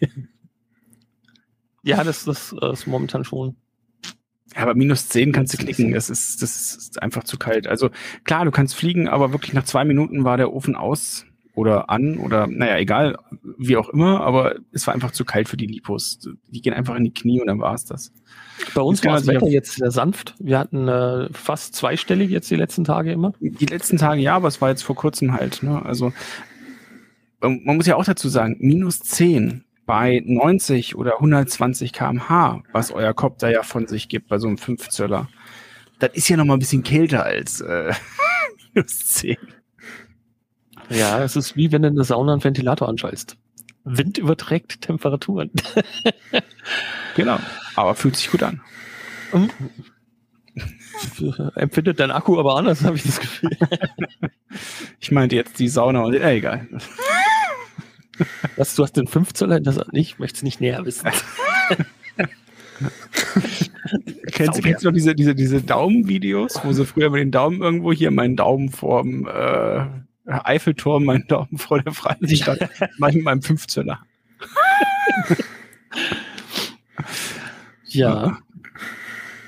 Ja, das, das äh, ist momentan schon. Ja, aber minus 10 kannst du knicken, das ist, das ist einfach zu kalt. Also klar, du kannst fliegen, aber wirklich nach zwei Minuten war der Ofen aus oder an oder naja, egal, wie auch immer, aber es war einfach zu kalt für die Lipos. Die gehen einfach in die Knie und dann war es das. Bei uns war das Wetter jetzt sehr sanft. Wir hatten äh, fast zweistellig jetzt die letzten Tage immer. Die letzten Tage ja, aber es war jetzt vor kurzem halt. Ne? Also man muss ja auch dazu sagen, minus 10 bei 90 oder 120 kmh, was euer Kopter ja von sich gibt bei so einem 5 Zöller, das ist ja noch mal ein bisschen kälter als äh, minus 10. Ja, es ist wie wenn du in der Sauna einen Ventilator anschaltest. Wind überträgt Temperaturen. Genau. Aber fühlt sich gut an. Empfindet dein Akku aber anders, habe ich das Gefühl. Ich meinte jetzt die Sauna und äh, egal. Was, du hast den 5 Zöller in der Sauna? Ich möchte es nicht näher wissen. Kennst, du- kennst du noch diese, diese, diese Daumenvideos, wo sie früher mit den Daumen irgendwo hier meinen Daumen vorm äh, Eiffelturm, meinen Daumen vor der Freistadt, mach ich mit meinem 5 Zöller. Ja.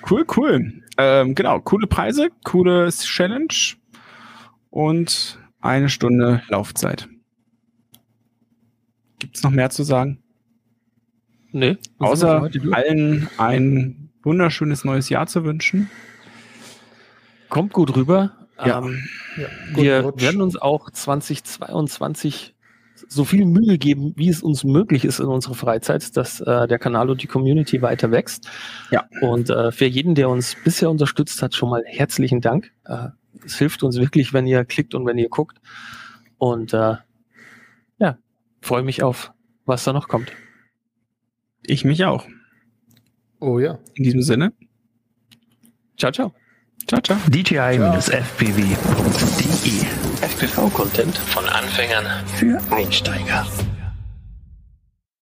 Cool, cool. Ähm, genau, coole Preise, coole Challenge und eine Stunde Laufzeit. Gibt's noch mehr zu sagen? Nee. Außer allen ein wunderschönes neues Jahr zu wünschen. Kommt gut rüber. Ja. Ähm, Ja, wir Rutsch. werden uns auch 2022 so viel Mühe geben, wie es uns möglich ist in unserer Freizeit, dass äh, der Kanal und die Community weiter wächst. Ja. Und äh, für jeden, der uns bisher unterstützt hat, schon mal herzlichen Dank. Äh, es hilft uns wirklich, wenn ihr klickt und wenn ihr guckt. Und äh, freue mich auf, was da noch kommt. Ich mich auch. Oh ja. In diesem Sinne. Ciao, ciao. Ciao, ciao. DJI-FPV.de FPV-Content von Anfängern für Einsteiger.